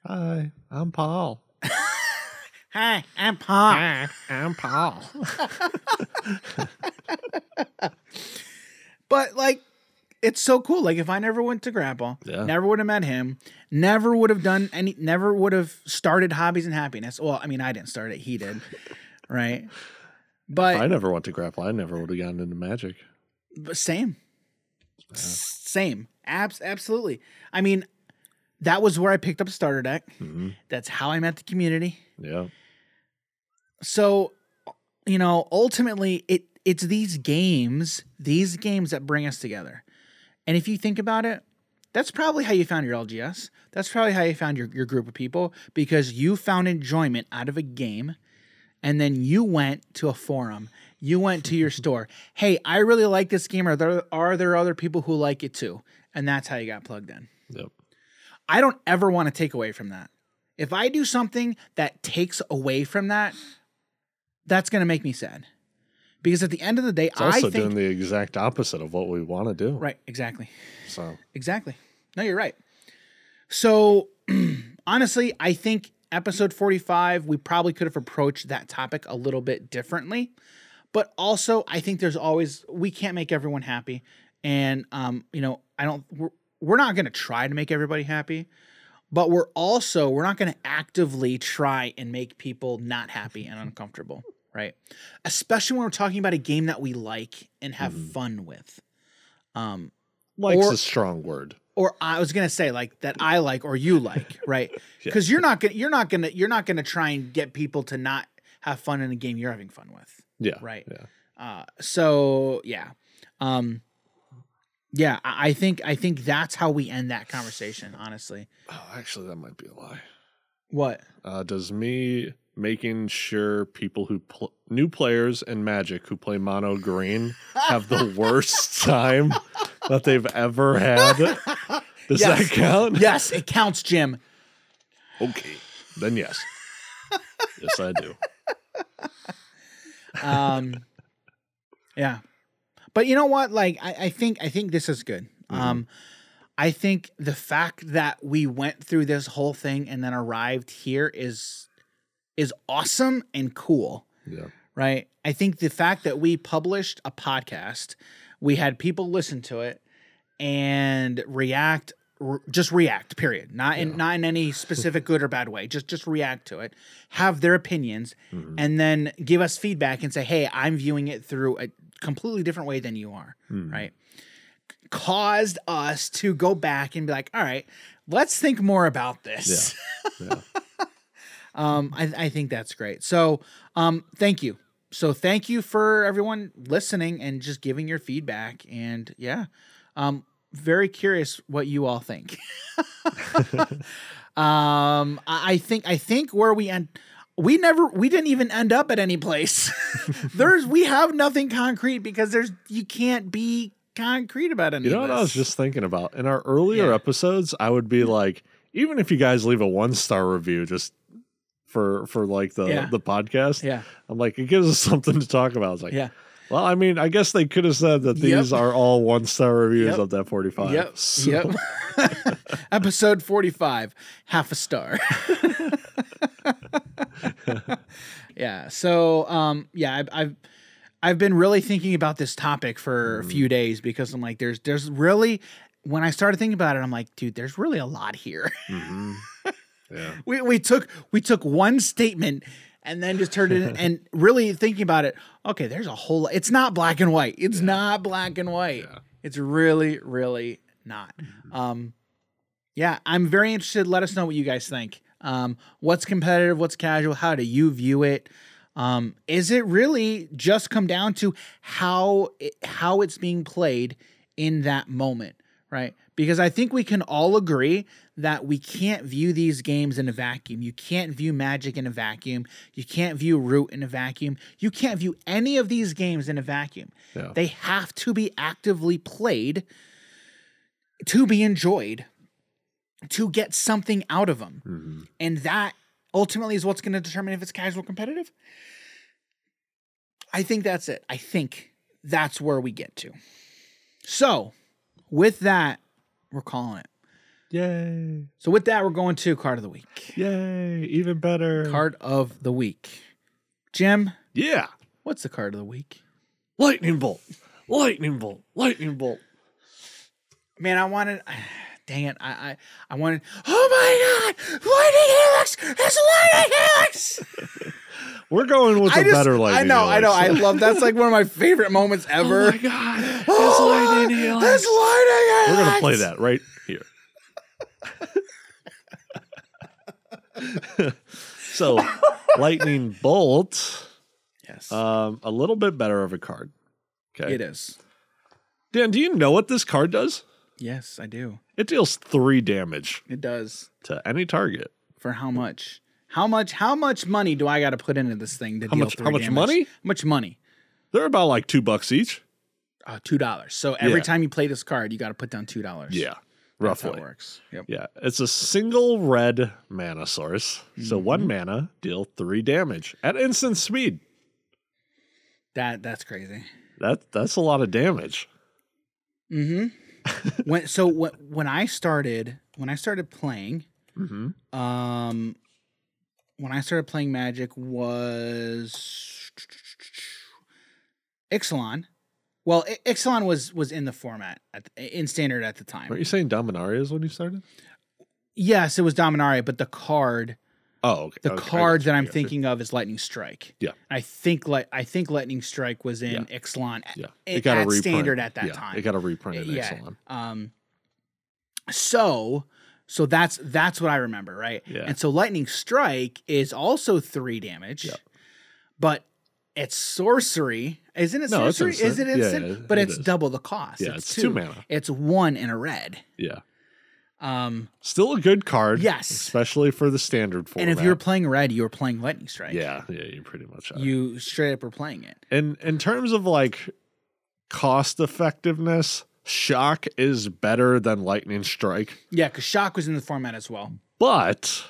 Hi, I'm Paul. Hi, I'm Paul. Hi, I'm Paul. But like, it's so cool. Like, if I never went to Grapple, Yeah. never would have met him, never would have done any, never would have started Hobbies and Happiness. Well, I mean, I didn't start it; he did, right? But I never went to grapple. I never would have gotten into magic. But same. S- Same. Abs- absolutely. I mean, that was where I picked up a starter deck. hmm That's how I met the community. Yeah. So, you know, ultimately it it's these games, these games that bring us together. And if you think about it, that's probably how you found your LGS. That's probably how you found your, your group of people because you found enjoyment out of a game and then you went to a forum. You went to your store. Hey, I really like this game. Are there are there other people who like it too? And that's how you got plugged in. Yep. I don't ever want to take away from that. If I do something that takes away from that, that's going to make me sad. Because at the end of the day, It's also think doing the exact opposite of what we want to do. right, exactly. So Exactly. No, you're right. So, honestly, I think episode 45, we probably could have approached that topic a little bit differently. But also, I think there's always, we can't make everyone happy. And, um, you know, I don't, we're, we're not going to try to make everybody happy. But we're also, we're not going to actively try and make people not happy and uncomfortable, right? Especially when we're talking about a game that we like and have Mhm. fun with. Um, like's Or- a strong word. Or I was gonna say like that I like or you like, right? Because you're not gonna you're not gonna you're not gonna try and get people to not have fun in a game you're having fun with. Yeah. Right. Yeah. Uh, so yeah, um, yeah. I, I think I think that's how we end that conversation. Honestly, Oh, actually, that might be a lie. what? Uh, does me making sure people who pl- new players and Magic who play mono green have the worst time that they've ever had? Does Yes. that count? yes, it counts, Jim. Okay, then yes. yes, I do. Um, yeah, but you know what? Like, I, I think I think this is good. Um, I think the fact that we went through this whole thing and then arrived here is is awesome and cool. Yeah. right? I think the fact that we published a podcast, we had people listen to it and react just react period not in not in any specific good or bad way just just react to it have their opinions Mhm. and then give us feedback and say hey i'm viewing it through a completely different way than you are Mhm. right caused us to go back and be like all right let's think more about this Yeah. um, I, I think that's great. So, um, thank you. So, thank you for everyone listening and just giving your feedback. And yeah, um, very curious what you all think. um, I, think I think where we end, we never we didn't even end up at any place. there's we have nothing concrete because there's you can't be concrete about any. You know what I was just thinking about? In our earlier Yeah. episodes, I would be like, even if you guys leave a one star review just for for like the Yeah. the podcast, yeah I'm like, it gives us something to talk about. It's like, yeah well, I mean, I guess they could have said that Yep. these are all one star reviews Yep. of that 45. Yep. So- Yep. Episode 45, half a star. yeah. So, um, yeah, I've, I've, I've been really thinking about this topic for a few days because I'm like, there's, there's really, when I started thinking about it, I'm like, dude, there's really a lot here. Mhm. Yeah. we, we took, we took one statement and then just turned it in, and really thinking about it. Okay, there's a whole, it's not black and white. It's not black and white. Yeah. It's really, really not. Um, yeah, I'm very interested. Let us know what you guys think. Um, what's competitive? What's casual? How do you view it? Um, is it really just come down to how it, how it's being played in that moment, right? Because I think we can all agree that we can't view these games in a vacuum. You can't view Magic in a vacuum. You can't view Root in a vacuum. You can't view any of these games in a vacuum. Yeah. They have to be actively played to be enjoyed, to get something out of them. Mhm. And that ultimately is what's going to determine if it's casual competitive. I think that's it. I think that's where we get to. So, with that, we're calling it. Yay. So, with that, we're going to card of the week. Yay. Even better. Card of the week. Jim, Yeah. what's the card of the week? Lightning bolt. Lightning bolt. Lightning bolt. Man, I wanted. Dang it! I I, I wanted. Oh my God! Lightning Helix! It's Lightning Helix! We're going with I a just, better lightning. I lightning. know, I know. I Helix. love that's like one of my favorite moments ever. Oh my god. It's Oh, lightning helix. It's Lightning helix. We're gonna play that right here. so, lightning bolt, Yes, um, a little bit better of a card. Okay, it is. Dan, do you know what this card does? Yes, I do. It deals three damage It does. to any target. For how much? How much? How much money do I got to put into this thing to How deal much- three how much damage? money? How much money? They're about like two bucks each. Uh, two dollars. So every Yeah. time you play this card, you got to put down two dollars. Yeah, That's how it roughly. works. Yep. Yeah, it's a single red mana source. So Mm-hmm. one mana deal three damage at instant speed. That that's crazy. That that's a lot of damage. Mm-hmm. When so when when I started when I started playing, Mm-hmm. um, when I started playing Magic was Ixalan. Well, I- Ixalan was was in the format at in standard at the time. Weren't you saying Dominaria is when you started? Yes, it was Dominaria, but the card Oh, okay. the okay, card that I'm thinking of is Lightning Strike. Yeah. I think like I think Lightning Strike was in Yeah. Ixalan Yeah, at, it got a reprint. standard at that Yeah, time. It got a reprint in yeah. Ixalan. Um so so that's that's what I remember, right? Yeah. And so lightning strike is also 3 damage. Yep. But it's sorcery. Isn't it No, it's sorcery? Is it Yeah, instant? it- but it it's is. double the cost. Yeah, it's two mana. It's one in a red. Yeah. Um, Still a good card. Yes. Especially for the standard format. and if you were playing red, you were playing lightning strike. Yeah, yeah, you pretty much are. You straight up were playing it. And in terms of like cost effectiveness, shock is better than lightning strike, Yeah, because shock was in the format as well. but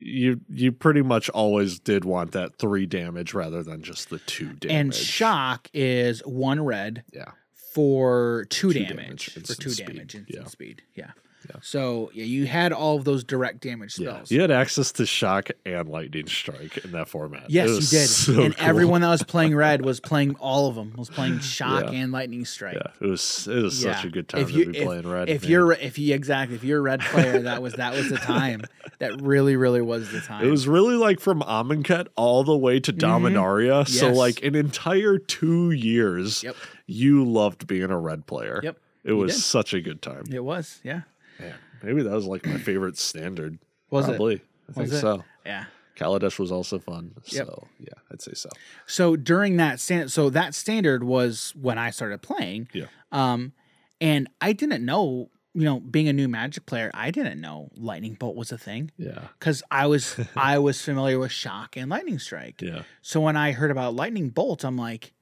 you you pretty much always did want that three damage rather than just the two damage. And shock is one red yeah, for two, Two damage, damage, for two speed. damage instant Yeah. speed. Yeah. Yeah. So yeah, you had all of those direct damage yeah. spells. You had access to shock and lightning strike in that format. Yes, you did. so and cool. everyone that was playing red was playing all of them. Was playing shock Yeah. and lightning strike. Yeah, it was it was such a good time If to be if- playing red. If man. you're if you exactly if you're a red player, that was that was the time. That really really was the time. It was really like from Amonkhet all the way to Dominaria. So Mm-hmm. Yes. like an entire two years, Yep. you loved being a red player. Yep. It was did. such a good time. It was. Yeah. Man, maybe that was like my favorite standard. Was it? Probably. I think Was it? so. Yeah. Kaladesh was also fun. Yep. So yeah, I'd say so. So during that stand, so that standard was when I started playing. Yeah. Um, and I didn't know, you know, being a new Magic player, I didn't know Lightning Bolt was a thing Yeah. because I was I was familiar with Shock and Lightning Strike. Yeah. So when I heard about Lightning Bolt, I'm like,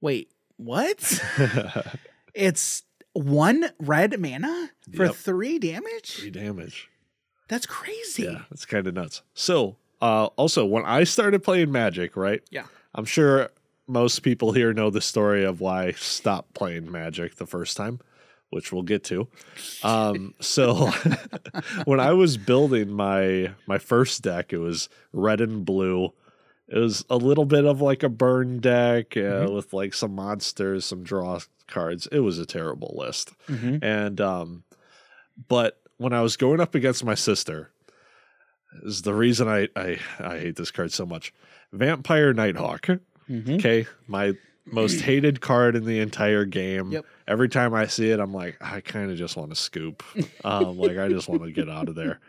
wait, what? it's one red mana for Yep. three damage? Three damage. That's crazy. Yeah, it's kind of nuts. So, uh, also when I started playing Magic, right? Yeah. I'm sure most people here know the story of why I stopped playing Magic the first time, which we'll get to. Um, so when I was building my my first deck, it was red and blue. It was a little bit of like a burn deck uh, with like some monsters, some draw cards. It was a terrible list. Mhm. And um, but when I was going up against my sister, is the reason I I, I hate this card so much. Vampire Nighthawk. Mhm. Okay, my most hated card in the entire game. Yep. Every time I see it, I'm like, I kind of just want to scoop. Um, like I just want to get out of there.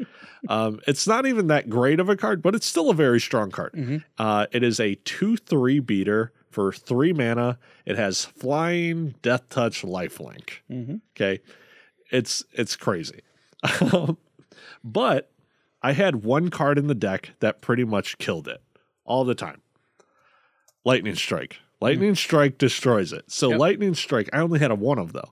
Um, it's not even that great of a card, but it's still a very strong card. Mhm. Uh, it is a two-three beater for three mana. It has flying, death touch, lifelink. Mhm. Okay, it's it's crazy. But I had one card in the deck that pretty much killed it all the time. Lightning Strike. Lightning Strike destroys it. So Yep. Lightning Strike, I only had a one of though.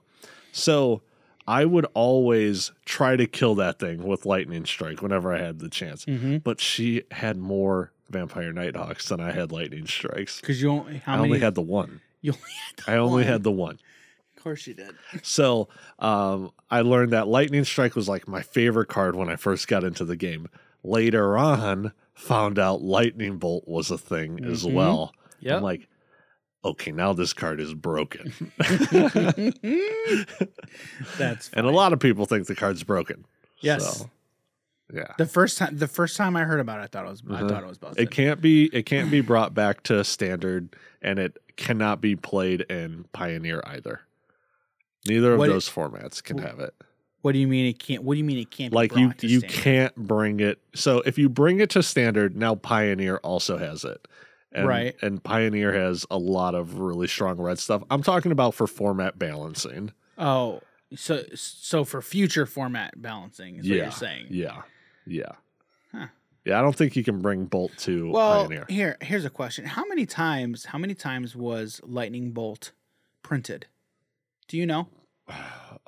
So I would always try to kill that thing with Lightning Strike whenever I had the chance. Mhm. But she had more Vampire Nighthawks than I had Lightning Strikes. Because you only how I only had the one. you only had the I only one. had the one. Of course you did. So um, I learned that Lightning Strike was like my favorite card when I first got into the game. Later on, found out Lightning Bolt was a thing as Mhm. well. Yeah. I'm like, okay, now this card is broken. That's and a lot of people think the card's broken. Yes. So, yeah. the first time the first time I heard about it, I thought it was I Uh-huh. thought it was busted. It can't be it can't be brought back to standard and it cannot be played in Pioneer either. Neither of What it- those formats can have it. What do you mean it can't? What do you mean it can't? like be you to you standard? can't bring it so if you bring it to standard now pioneer also has it and, Right. and pioneer has a lot of really strong red stuff i'm talking about for format balancing Oh, so so for future format balancing is what yeah you're saying. yeah yeah Huh. yeah i don't think you can bring bolt to Well, pioneer here here's a question: How many times? How many times was Lightning Bolt printed? Do you know?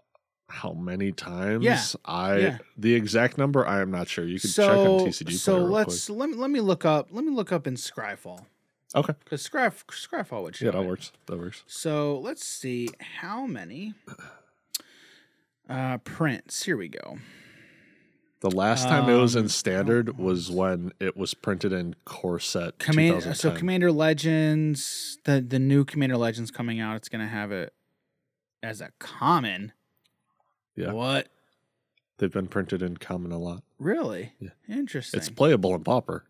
how many times Yeah, i yeah. the exact number i am not sure you can check on tcg so let's let me let me look up let me look up in Scryfall okay because Scry Scryfall would yeah that it. works that works So let's see how many uh prints. Here we go. the last time it was Um, in standard was when it was printed in core set Command so Commander Legends, the the new Commander Legends coming out, it's gonna have it as a common. Yeah. What? They've been printed in common a lot. Really? Yeah. Interesting. It's playable in Pauper.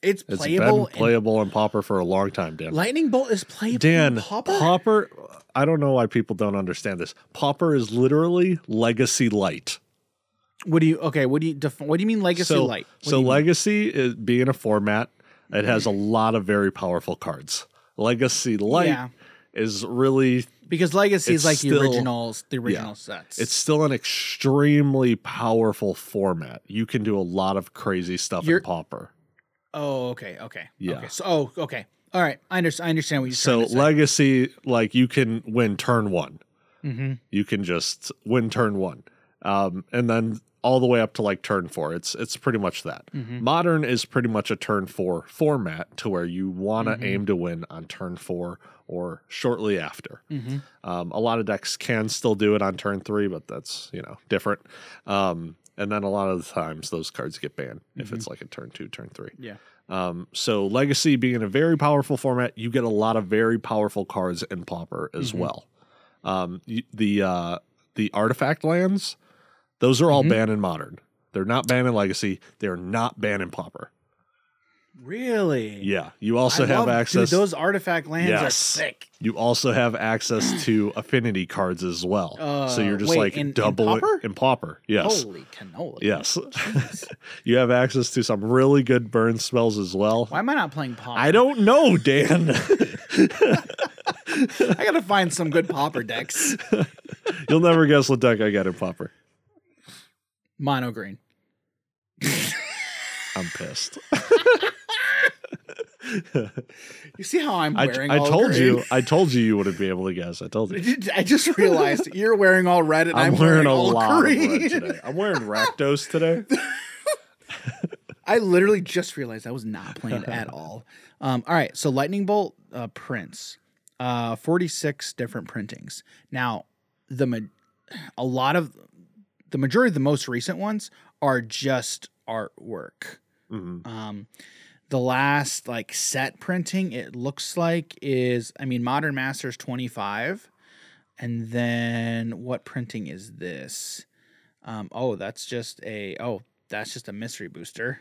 It's It's playable. been playable in Pauper for a long time, Dan. Lightning Bolt is playable. Dan, in Pauper? Pauper, I don't know why people don't understand this. Pauper is literally Legacy Light. What do you? Okay. What do you? Def, what do you mean Legacy so, Light? What so? Legacy is being a format. It has a lot of very powerful cards. Legacy Light Yeah. Is really Because Legacy is like still- the originals, the original sets. it's still an extremely powerful format. You can do a lot of crazy stuff You're- in pauper oh, okay, okay, Yeah. Okay. So, oh, okay. All right. I understand. I understand what you're So trying to say. Legacy, like you can win turn one. mm-hmm. You can just win turn one, um, and then all the way up to like turn four. It's it's pretty much that. Mhm. Modern is pretty much a turn four format to where you want to Mhm. aim to win on turn four or shortly after. Mm-hmm. Um, a lot of decks can still do it on turn three, but that's you know different. Um, and then a lot of the times those cards get banned if it's like a turn two, turn three. Yeah. Um, so Legacy being a very powerful format, you get a lot of very powerful cards in Pauper as Mhm. well. Um, the uh, the artifact lands, those are all Mhm. banned in Modern. They're not banned in Legacy. They're not banned in pauper. Really? Yeah, you also I have love- access. Dude, those artifact lands are sick. you also have access to affinity cards as well. so Uh, you're just wait, like in- in double it Pauper? in Pauper. Yes. Holy canola. Yes. You have access to some really good burn spells as well. Why am I not playing pauper? I don't know, Dan. I gotta find some good pauper decks. You'll never guess what deck I got in Pauper. Mono green. I'm pissed. You see how I'm I, wearing? I all told green? you. I told you you wouldn't be able to guess. I told you. I just realized you're wearing all red and I'm, I'm, wearing, a all lot green. of red today. I'm wearing Rakdos today. I literally just realized I was not playing at all. Um, all right, so Lightning Bolt uh, prints, uh, 46 different printings. Now, the ma- a lot of the majority of the most recent ones are just artwork. Mhm. Um, the last like set printing it looks like is I mean Modern Masters 25 and then what printing is this? Um, oh, that's just a oh, that's just a mystery booster.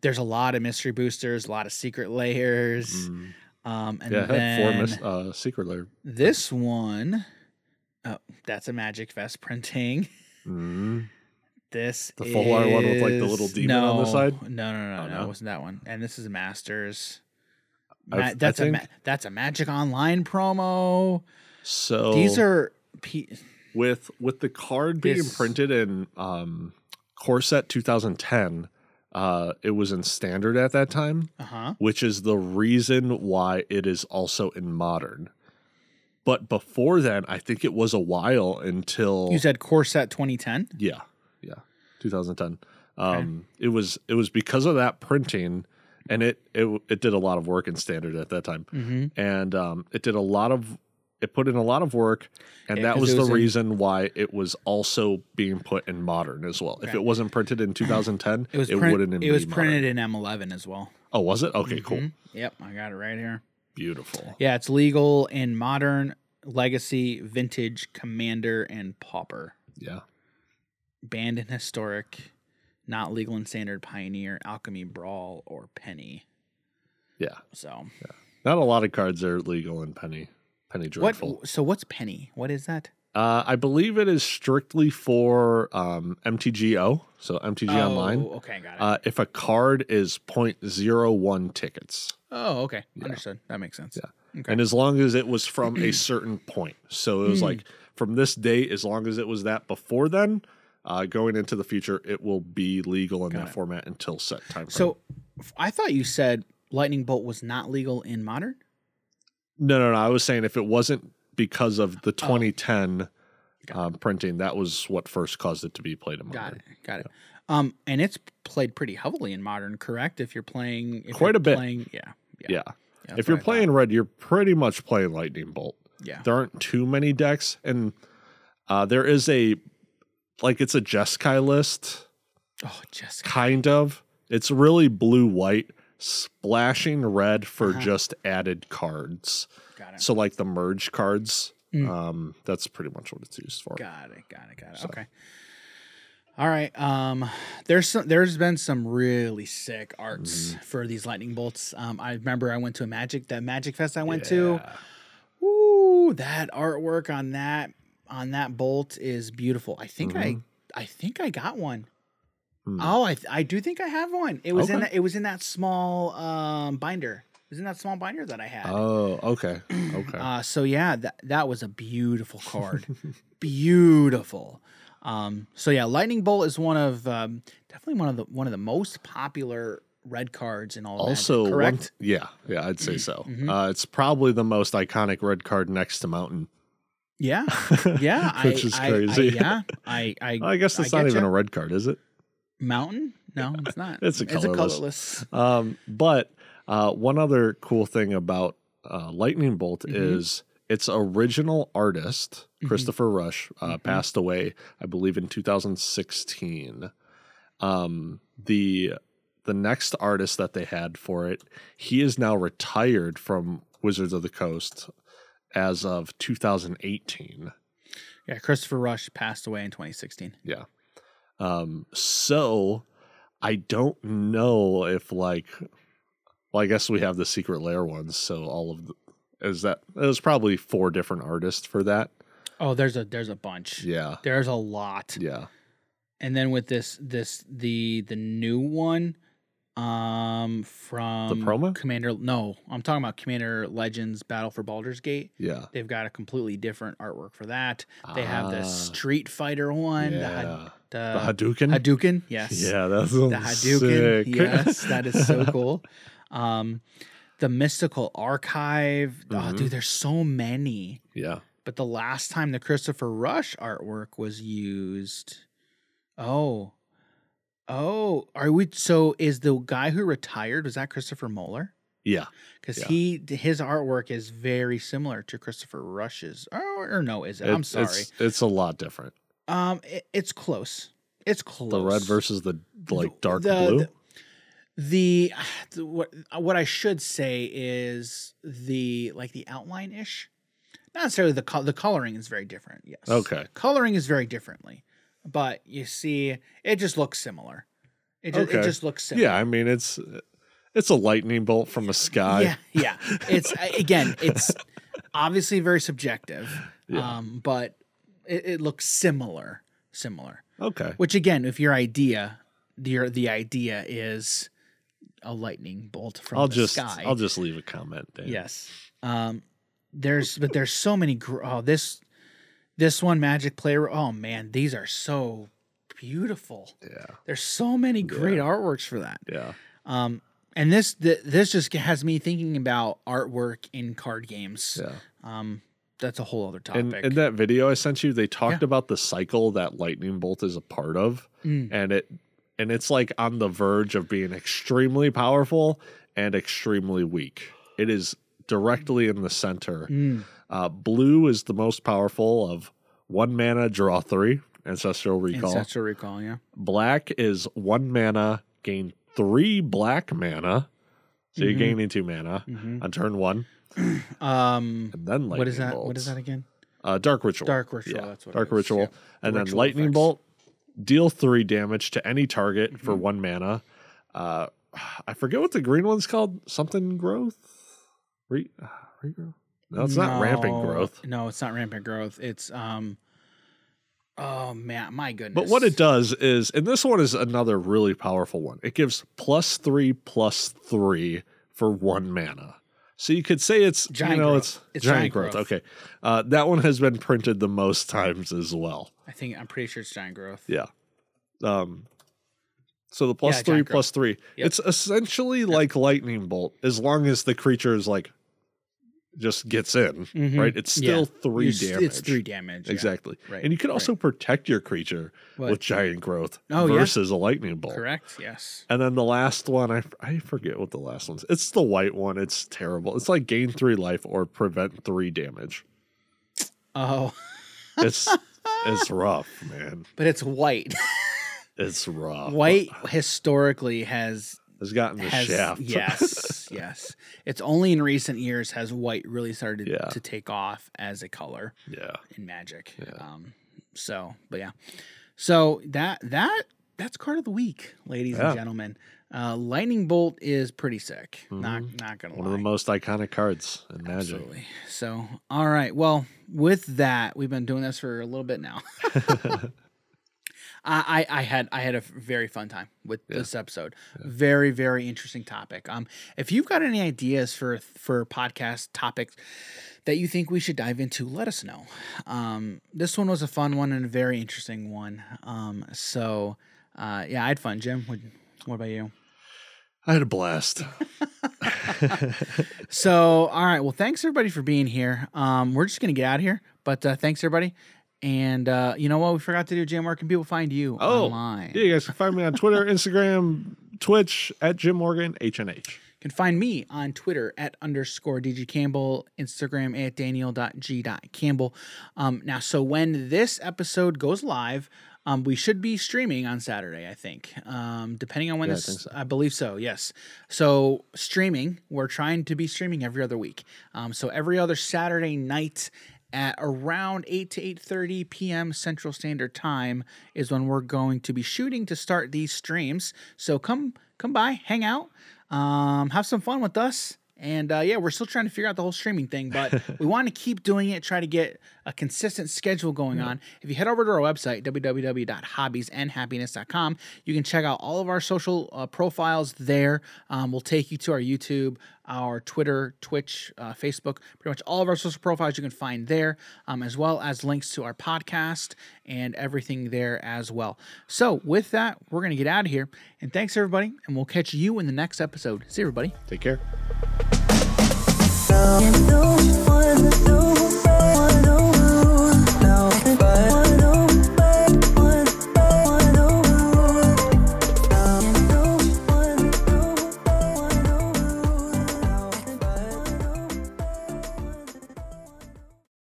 There's a lot of mystery boosters, a lot of secret lairs. Mm. Um, and Yeah, four then mis- uh, secret lair. this one, oh, that's a Magic Fest printing. Mm. This The full art one with, like, the little demon on the side? No, no, no, Oh, no, no? It wasn't that one. And this is a Masters. Ma- that's a ma- that's a Magic Online promo. So These are P- with with the card being This- printed in um, Core Set 2010. Uh, it was in standard at that time. uh huh. which is the reason why it is also in modern. But before then, I think it was a while until You said Core Set 2010. yeah, yeah, 2010. Um, it was it was because of that printing, and it it it did a lot of work in standard at that time, Mm-hmm. and um, it did a lot of it put in a lot of work, and Yeah, that was it the in- reason why it was also being put in modern as well. If it wasn't printed in 2010, It was it print- wouldn't. It was printed modern. in M11 as well. Oh, was it? Okay, cool, Mhm. Yep, I got it right here. Beautiful. Yeah, it's legal in modern, legacy, vintage, commander, and pauper. Yeah. Banned in historic, not legal in standard, pioneer, alchemy, brawl, or penny. Yeah. So Not a lot of cards are legal in Penny Penny Dreadful. what? So what's penny? What is that? Uh, I believe it is strictly for um, MTGO, so MTG Online. Oh, okay, got it. Uh, if a card is 0.01 tickets, oh, okay, yeah. understood. That makes sense. Yeah. Okay. and as long as it was from a certain point, so it was Hmm. like from this date, as long as it was that before then, uh, going into the future, it will be legal in Got that it. format until set time. So I thought you said lightning bolt was not legal in modern. no, no, no. I was saying if it wasn't because of the 2010 Oh. Um, printing, that was what first caused it to be played in modern. Got it. Got it. Um, and it's played pretty heavily in modern, correct? If you're playing, if Quite you're a bit. Playing, yeah. Yeah. that's if you're what I thought. playing red, you're pretty much playing lightning bolt. yeah. There aren't too many decks, and uh, there is a like it's a Jeskai list, Oh, Jessica. kind of. It's really blue white, splashing red for Uh-huh. just added cards. Got it. So like the merge cards, Mm. um, that's pretty much what it's used for. Got it. Got it. Got it. So- Okay. All right. Um, there's some. There's been some really sick arts Mm-hmm. for these lightning bolts. Um, I remember I went to a magic that Magic Fest I went to. Ooh, that artwork on that on that bolt is beautiful. I think Mhm. I I think I got one. Hmm. Oh, I I do think I have one. It was in that it was in that small um binder. It was in that small binder that I had. Oh, okay. Okay. Uh, so yeah, that that was a beautiful card, beautiful. Um, so yeah, Lightning Bolt is one of um, definitely one of the one of the most popular red cards in all. Magic, also, one- correct? yeah, yeah, I'd say so. Mhm. Uh, it's probably the most iconic red card next to Mountain. yeah, yeah. Which I, is crazy. I, yeah, I, I, I guess it's I not even a red card, is it? mountain. No, it's not. It's a It's a colorless. colorless. Um, but uh, one other cool thing about uh, Lightning Bolt Mhm. is its original artist, Mhm. Christopher Rush, uh, Mhm. passed away, I believe, in 2016. Um, the the next artist that they had for it, he is now retired from Wizards of the Coast as of 2018. Yeah, Christopher Rush passed away in 2016. Yeah. Um, so I don't know if like well, I guess we have the secret lair ones, so all of the is that there's probably four different artists for that. Oh, there's a there's a bunch. Yeah. There's a lot. Yeah. and then with this this the the new one um from the promo? commander no i'm talking about commander legends battle for baldur's gate Yeah. they've got a completely different artwork for that they have the Ah, street fighter one the, yeah. had, the the Hadouken. hadouken yes Yeah, that's the hadouken yes that is so cool um the mystical archive oh Mhm. dude there's so many yeah. but the last time the Christopher Rush artwork was used, oh, oh, are we? So is the guy who retired was that Christopher Moeller? Yeah. Because Yeah. he his artwork is very similar to Christopher Rush's. Or, or no, is it? I'm sorry. It's, it's a lot different. um, it, it's close. It's close. The red versus the like dark the- blue. the- the, what what I should say is the like the outline ish, not necessarily the col- the coloring is very different. Yes. okay. Coloring is very differently, but you see, it just looks similar. It just, Okay. it just looks similar. Yeah, I mean it's it's a lightning bolt from a sky. yeah, yeah. It's again, it's obviously very subjective, Yeah. um, but it, it looks similar, similar. Okay. Which again, if your idea, the the idea is a lightning bolt from I'll the just sky. I'll just leave a comment. Dan. Yes. Um, there's but there's so many. Gr- oh, this this one magic player. Oh man, these are so beautiful. Yeah. There's so many great Yeah. artworks for that. Yeah. Um, and this th- this just has me thinking about artwork in card games. Yeah. Um, that's a whole other topic. And in that video I sent you, they talked Yeah. about the cycle that lightning bolt is a part of, Mm. and it and it's like on the verge of being extremely powerful and extremely weak. It is directly in the center. Mm. Uh, blue is the most powerful of one mana, draw three, ancestral recall. Ancestral recall. Yeah. Black is one mana, gain three black mana. So you're Mhm. gaining two mana hmm on turn one, Um, and then lightning what is that? bolts. What is that again? Uh, dark ritual. Dark ritual. Yeah, That's what. Dark is, ritual, yeah. and then lightning effects. bolt. Deal three damage to any target for Mhm. one mana. Uh, I forget what the green one's called. Something growth. Re- uh, regrowth. No, it's not rampant growth. No, it's not rampant growth. It's um. Oh man, my goodness. But what it does is, and this one is another really powerful one. It gives plus three plus three for one mana. So you could say it's Giant you know growth. it's, It's giant, giant growth. growth. Okay, uh, that one has been printed the most times as well. I think I'm pretty sure it's giant growth. Yeah. Um. So the plus Yeah, three plus three, Yep. it's essentially like lightning bolt, as long as the creature is like just gets in, Mhm. right? It's Yeah. still three You s- damage. It's three damage. yeah. Exactly. Right. And you can right. also protect your creature What? with giant growth Oh, yeah. versus a lightning bolt. correct. Yes. And then the last one, I, I forget what the last one's. It's the white one. It's terrible. It's like gain three life or prevent three damage. Oh, It's it's rough, man. but it's white. It's rough. white historically has has gotten the has shaft. yes, yes. It's only in recent years has white really started Yeah. to take off as a color yeah. in Magic. Yeah. Um. So, but yeah. So that that that's card of the week, ladies Yeah. and gentlemen. Uh, Lightning Bolt is pretty sick. Not not gonna lie. One lie. of the most iconic cards in Magic. Absolutely. So, all right. Well, with that, we've been doing this for a little bit now. I, I I had I had a very fun time with this episode. Very very interesting topic. Um, if you've got any ideas for for podcast topics that you think we should dive into, let us know. Um, this one was a fun one and a very interesting one. Um, so uh, yeah, I had fun. Jim, what, what about you? I had a blast. So, all right. Well, thanks everybody for being here. Um, we're just gonna get out of here, but uh, thanks everybody. And uh, you know what? We forgot to do, Jim. Where can people find you Oh, online? Yeah, you guys can find me on Twitter, Instagram, Twitch at Jim Morgan HNH. You can find me on Twitter at underscore DG Campbell, Instagram at Daniel.g.campbell. Um, now, so when this episode goes live, um, we should be streaming on Saturday, I think. Um, depending on when Yeah, I this, think so. I believe so. Yes. So streaming, we're trying to be streaming every other week. Um, so every other Saturday night at around 8 to 8.30 p.m central standard time is when we're going to be shooting to start these streams. So come come by hang out um, have some fun with us. And uh, yeah we're still trying to figure out the whole streaming thing but we want to keep doing it try to get a consistent schedule going on. If you head over to our website www.hobbiesandhappiness.com you can check out all of our social uh, profiles there. Um, we'll take you to our youtube our Twitter, Twitch, uh, Facebook, pretty much all of our social profiles you can find there, um, as well as links to our podcast and everything there as well. So, with that, we're going to get out of here. And thanks, everybody. And we'll catch you in the next episode. See everybody. Take care. Can't do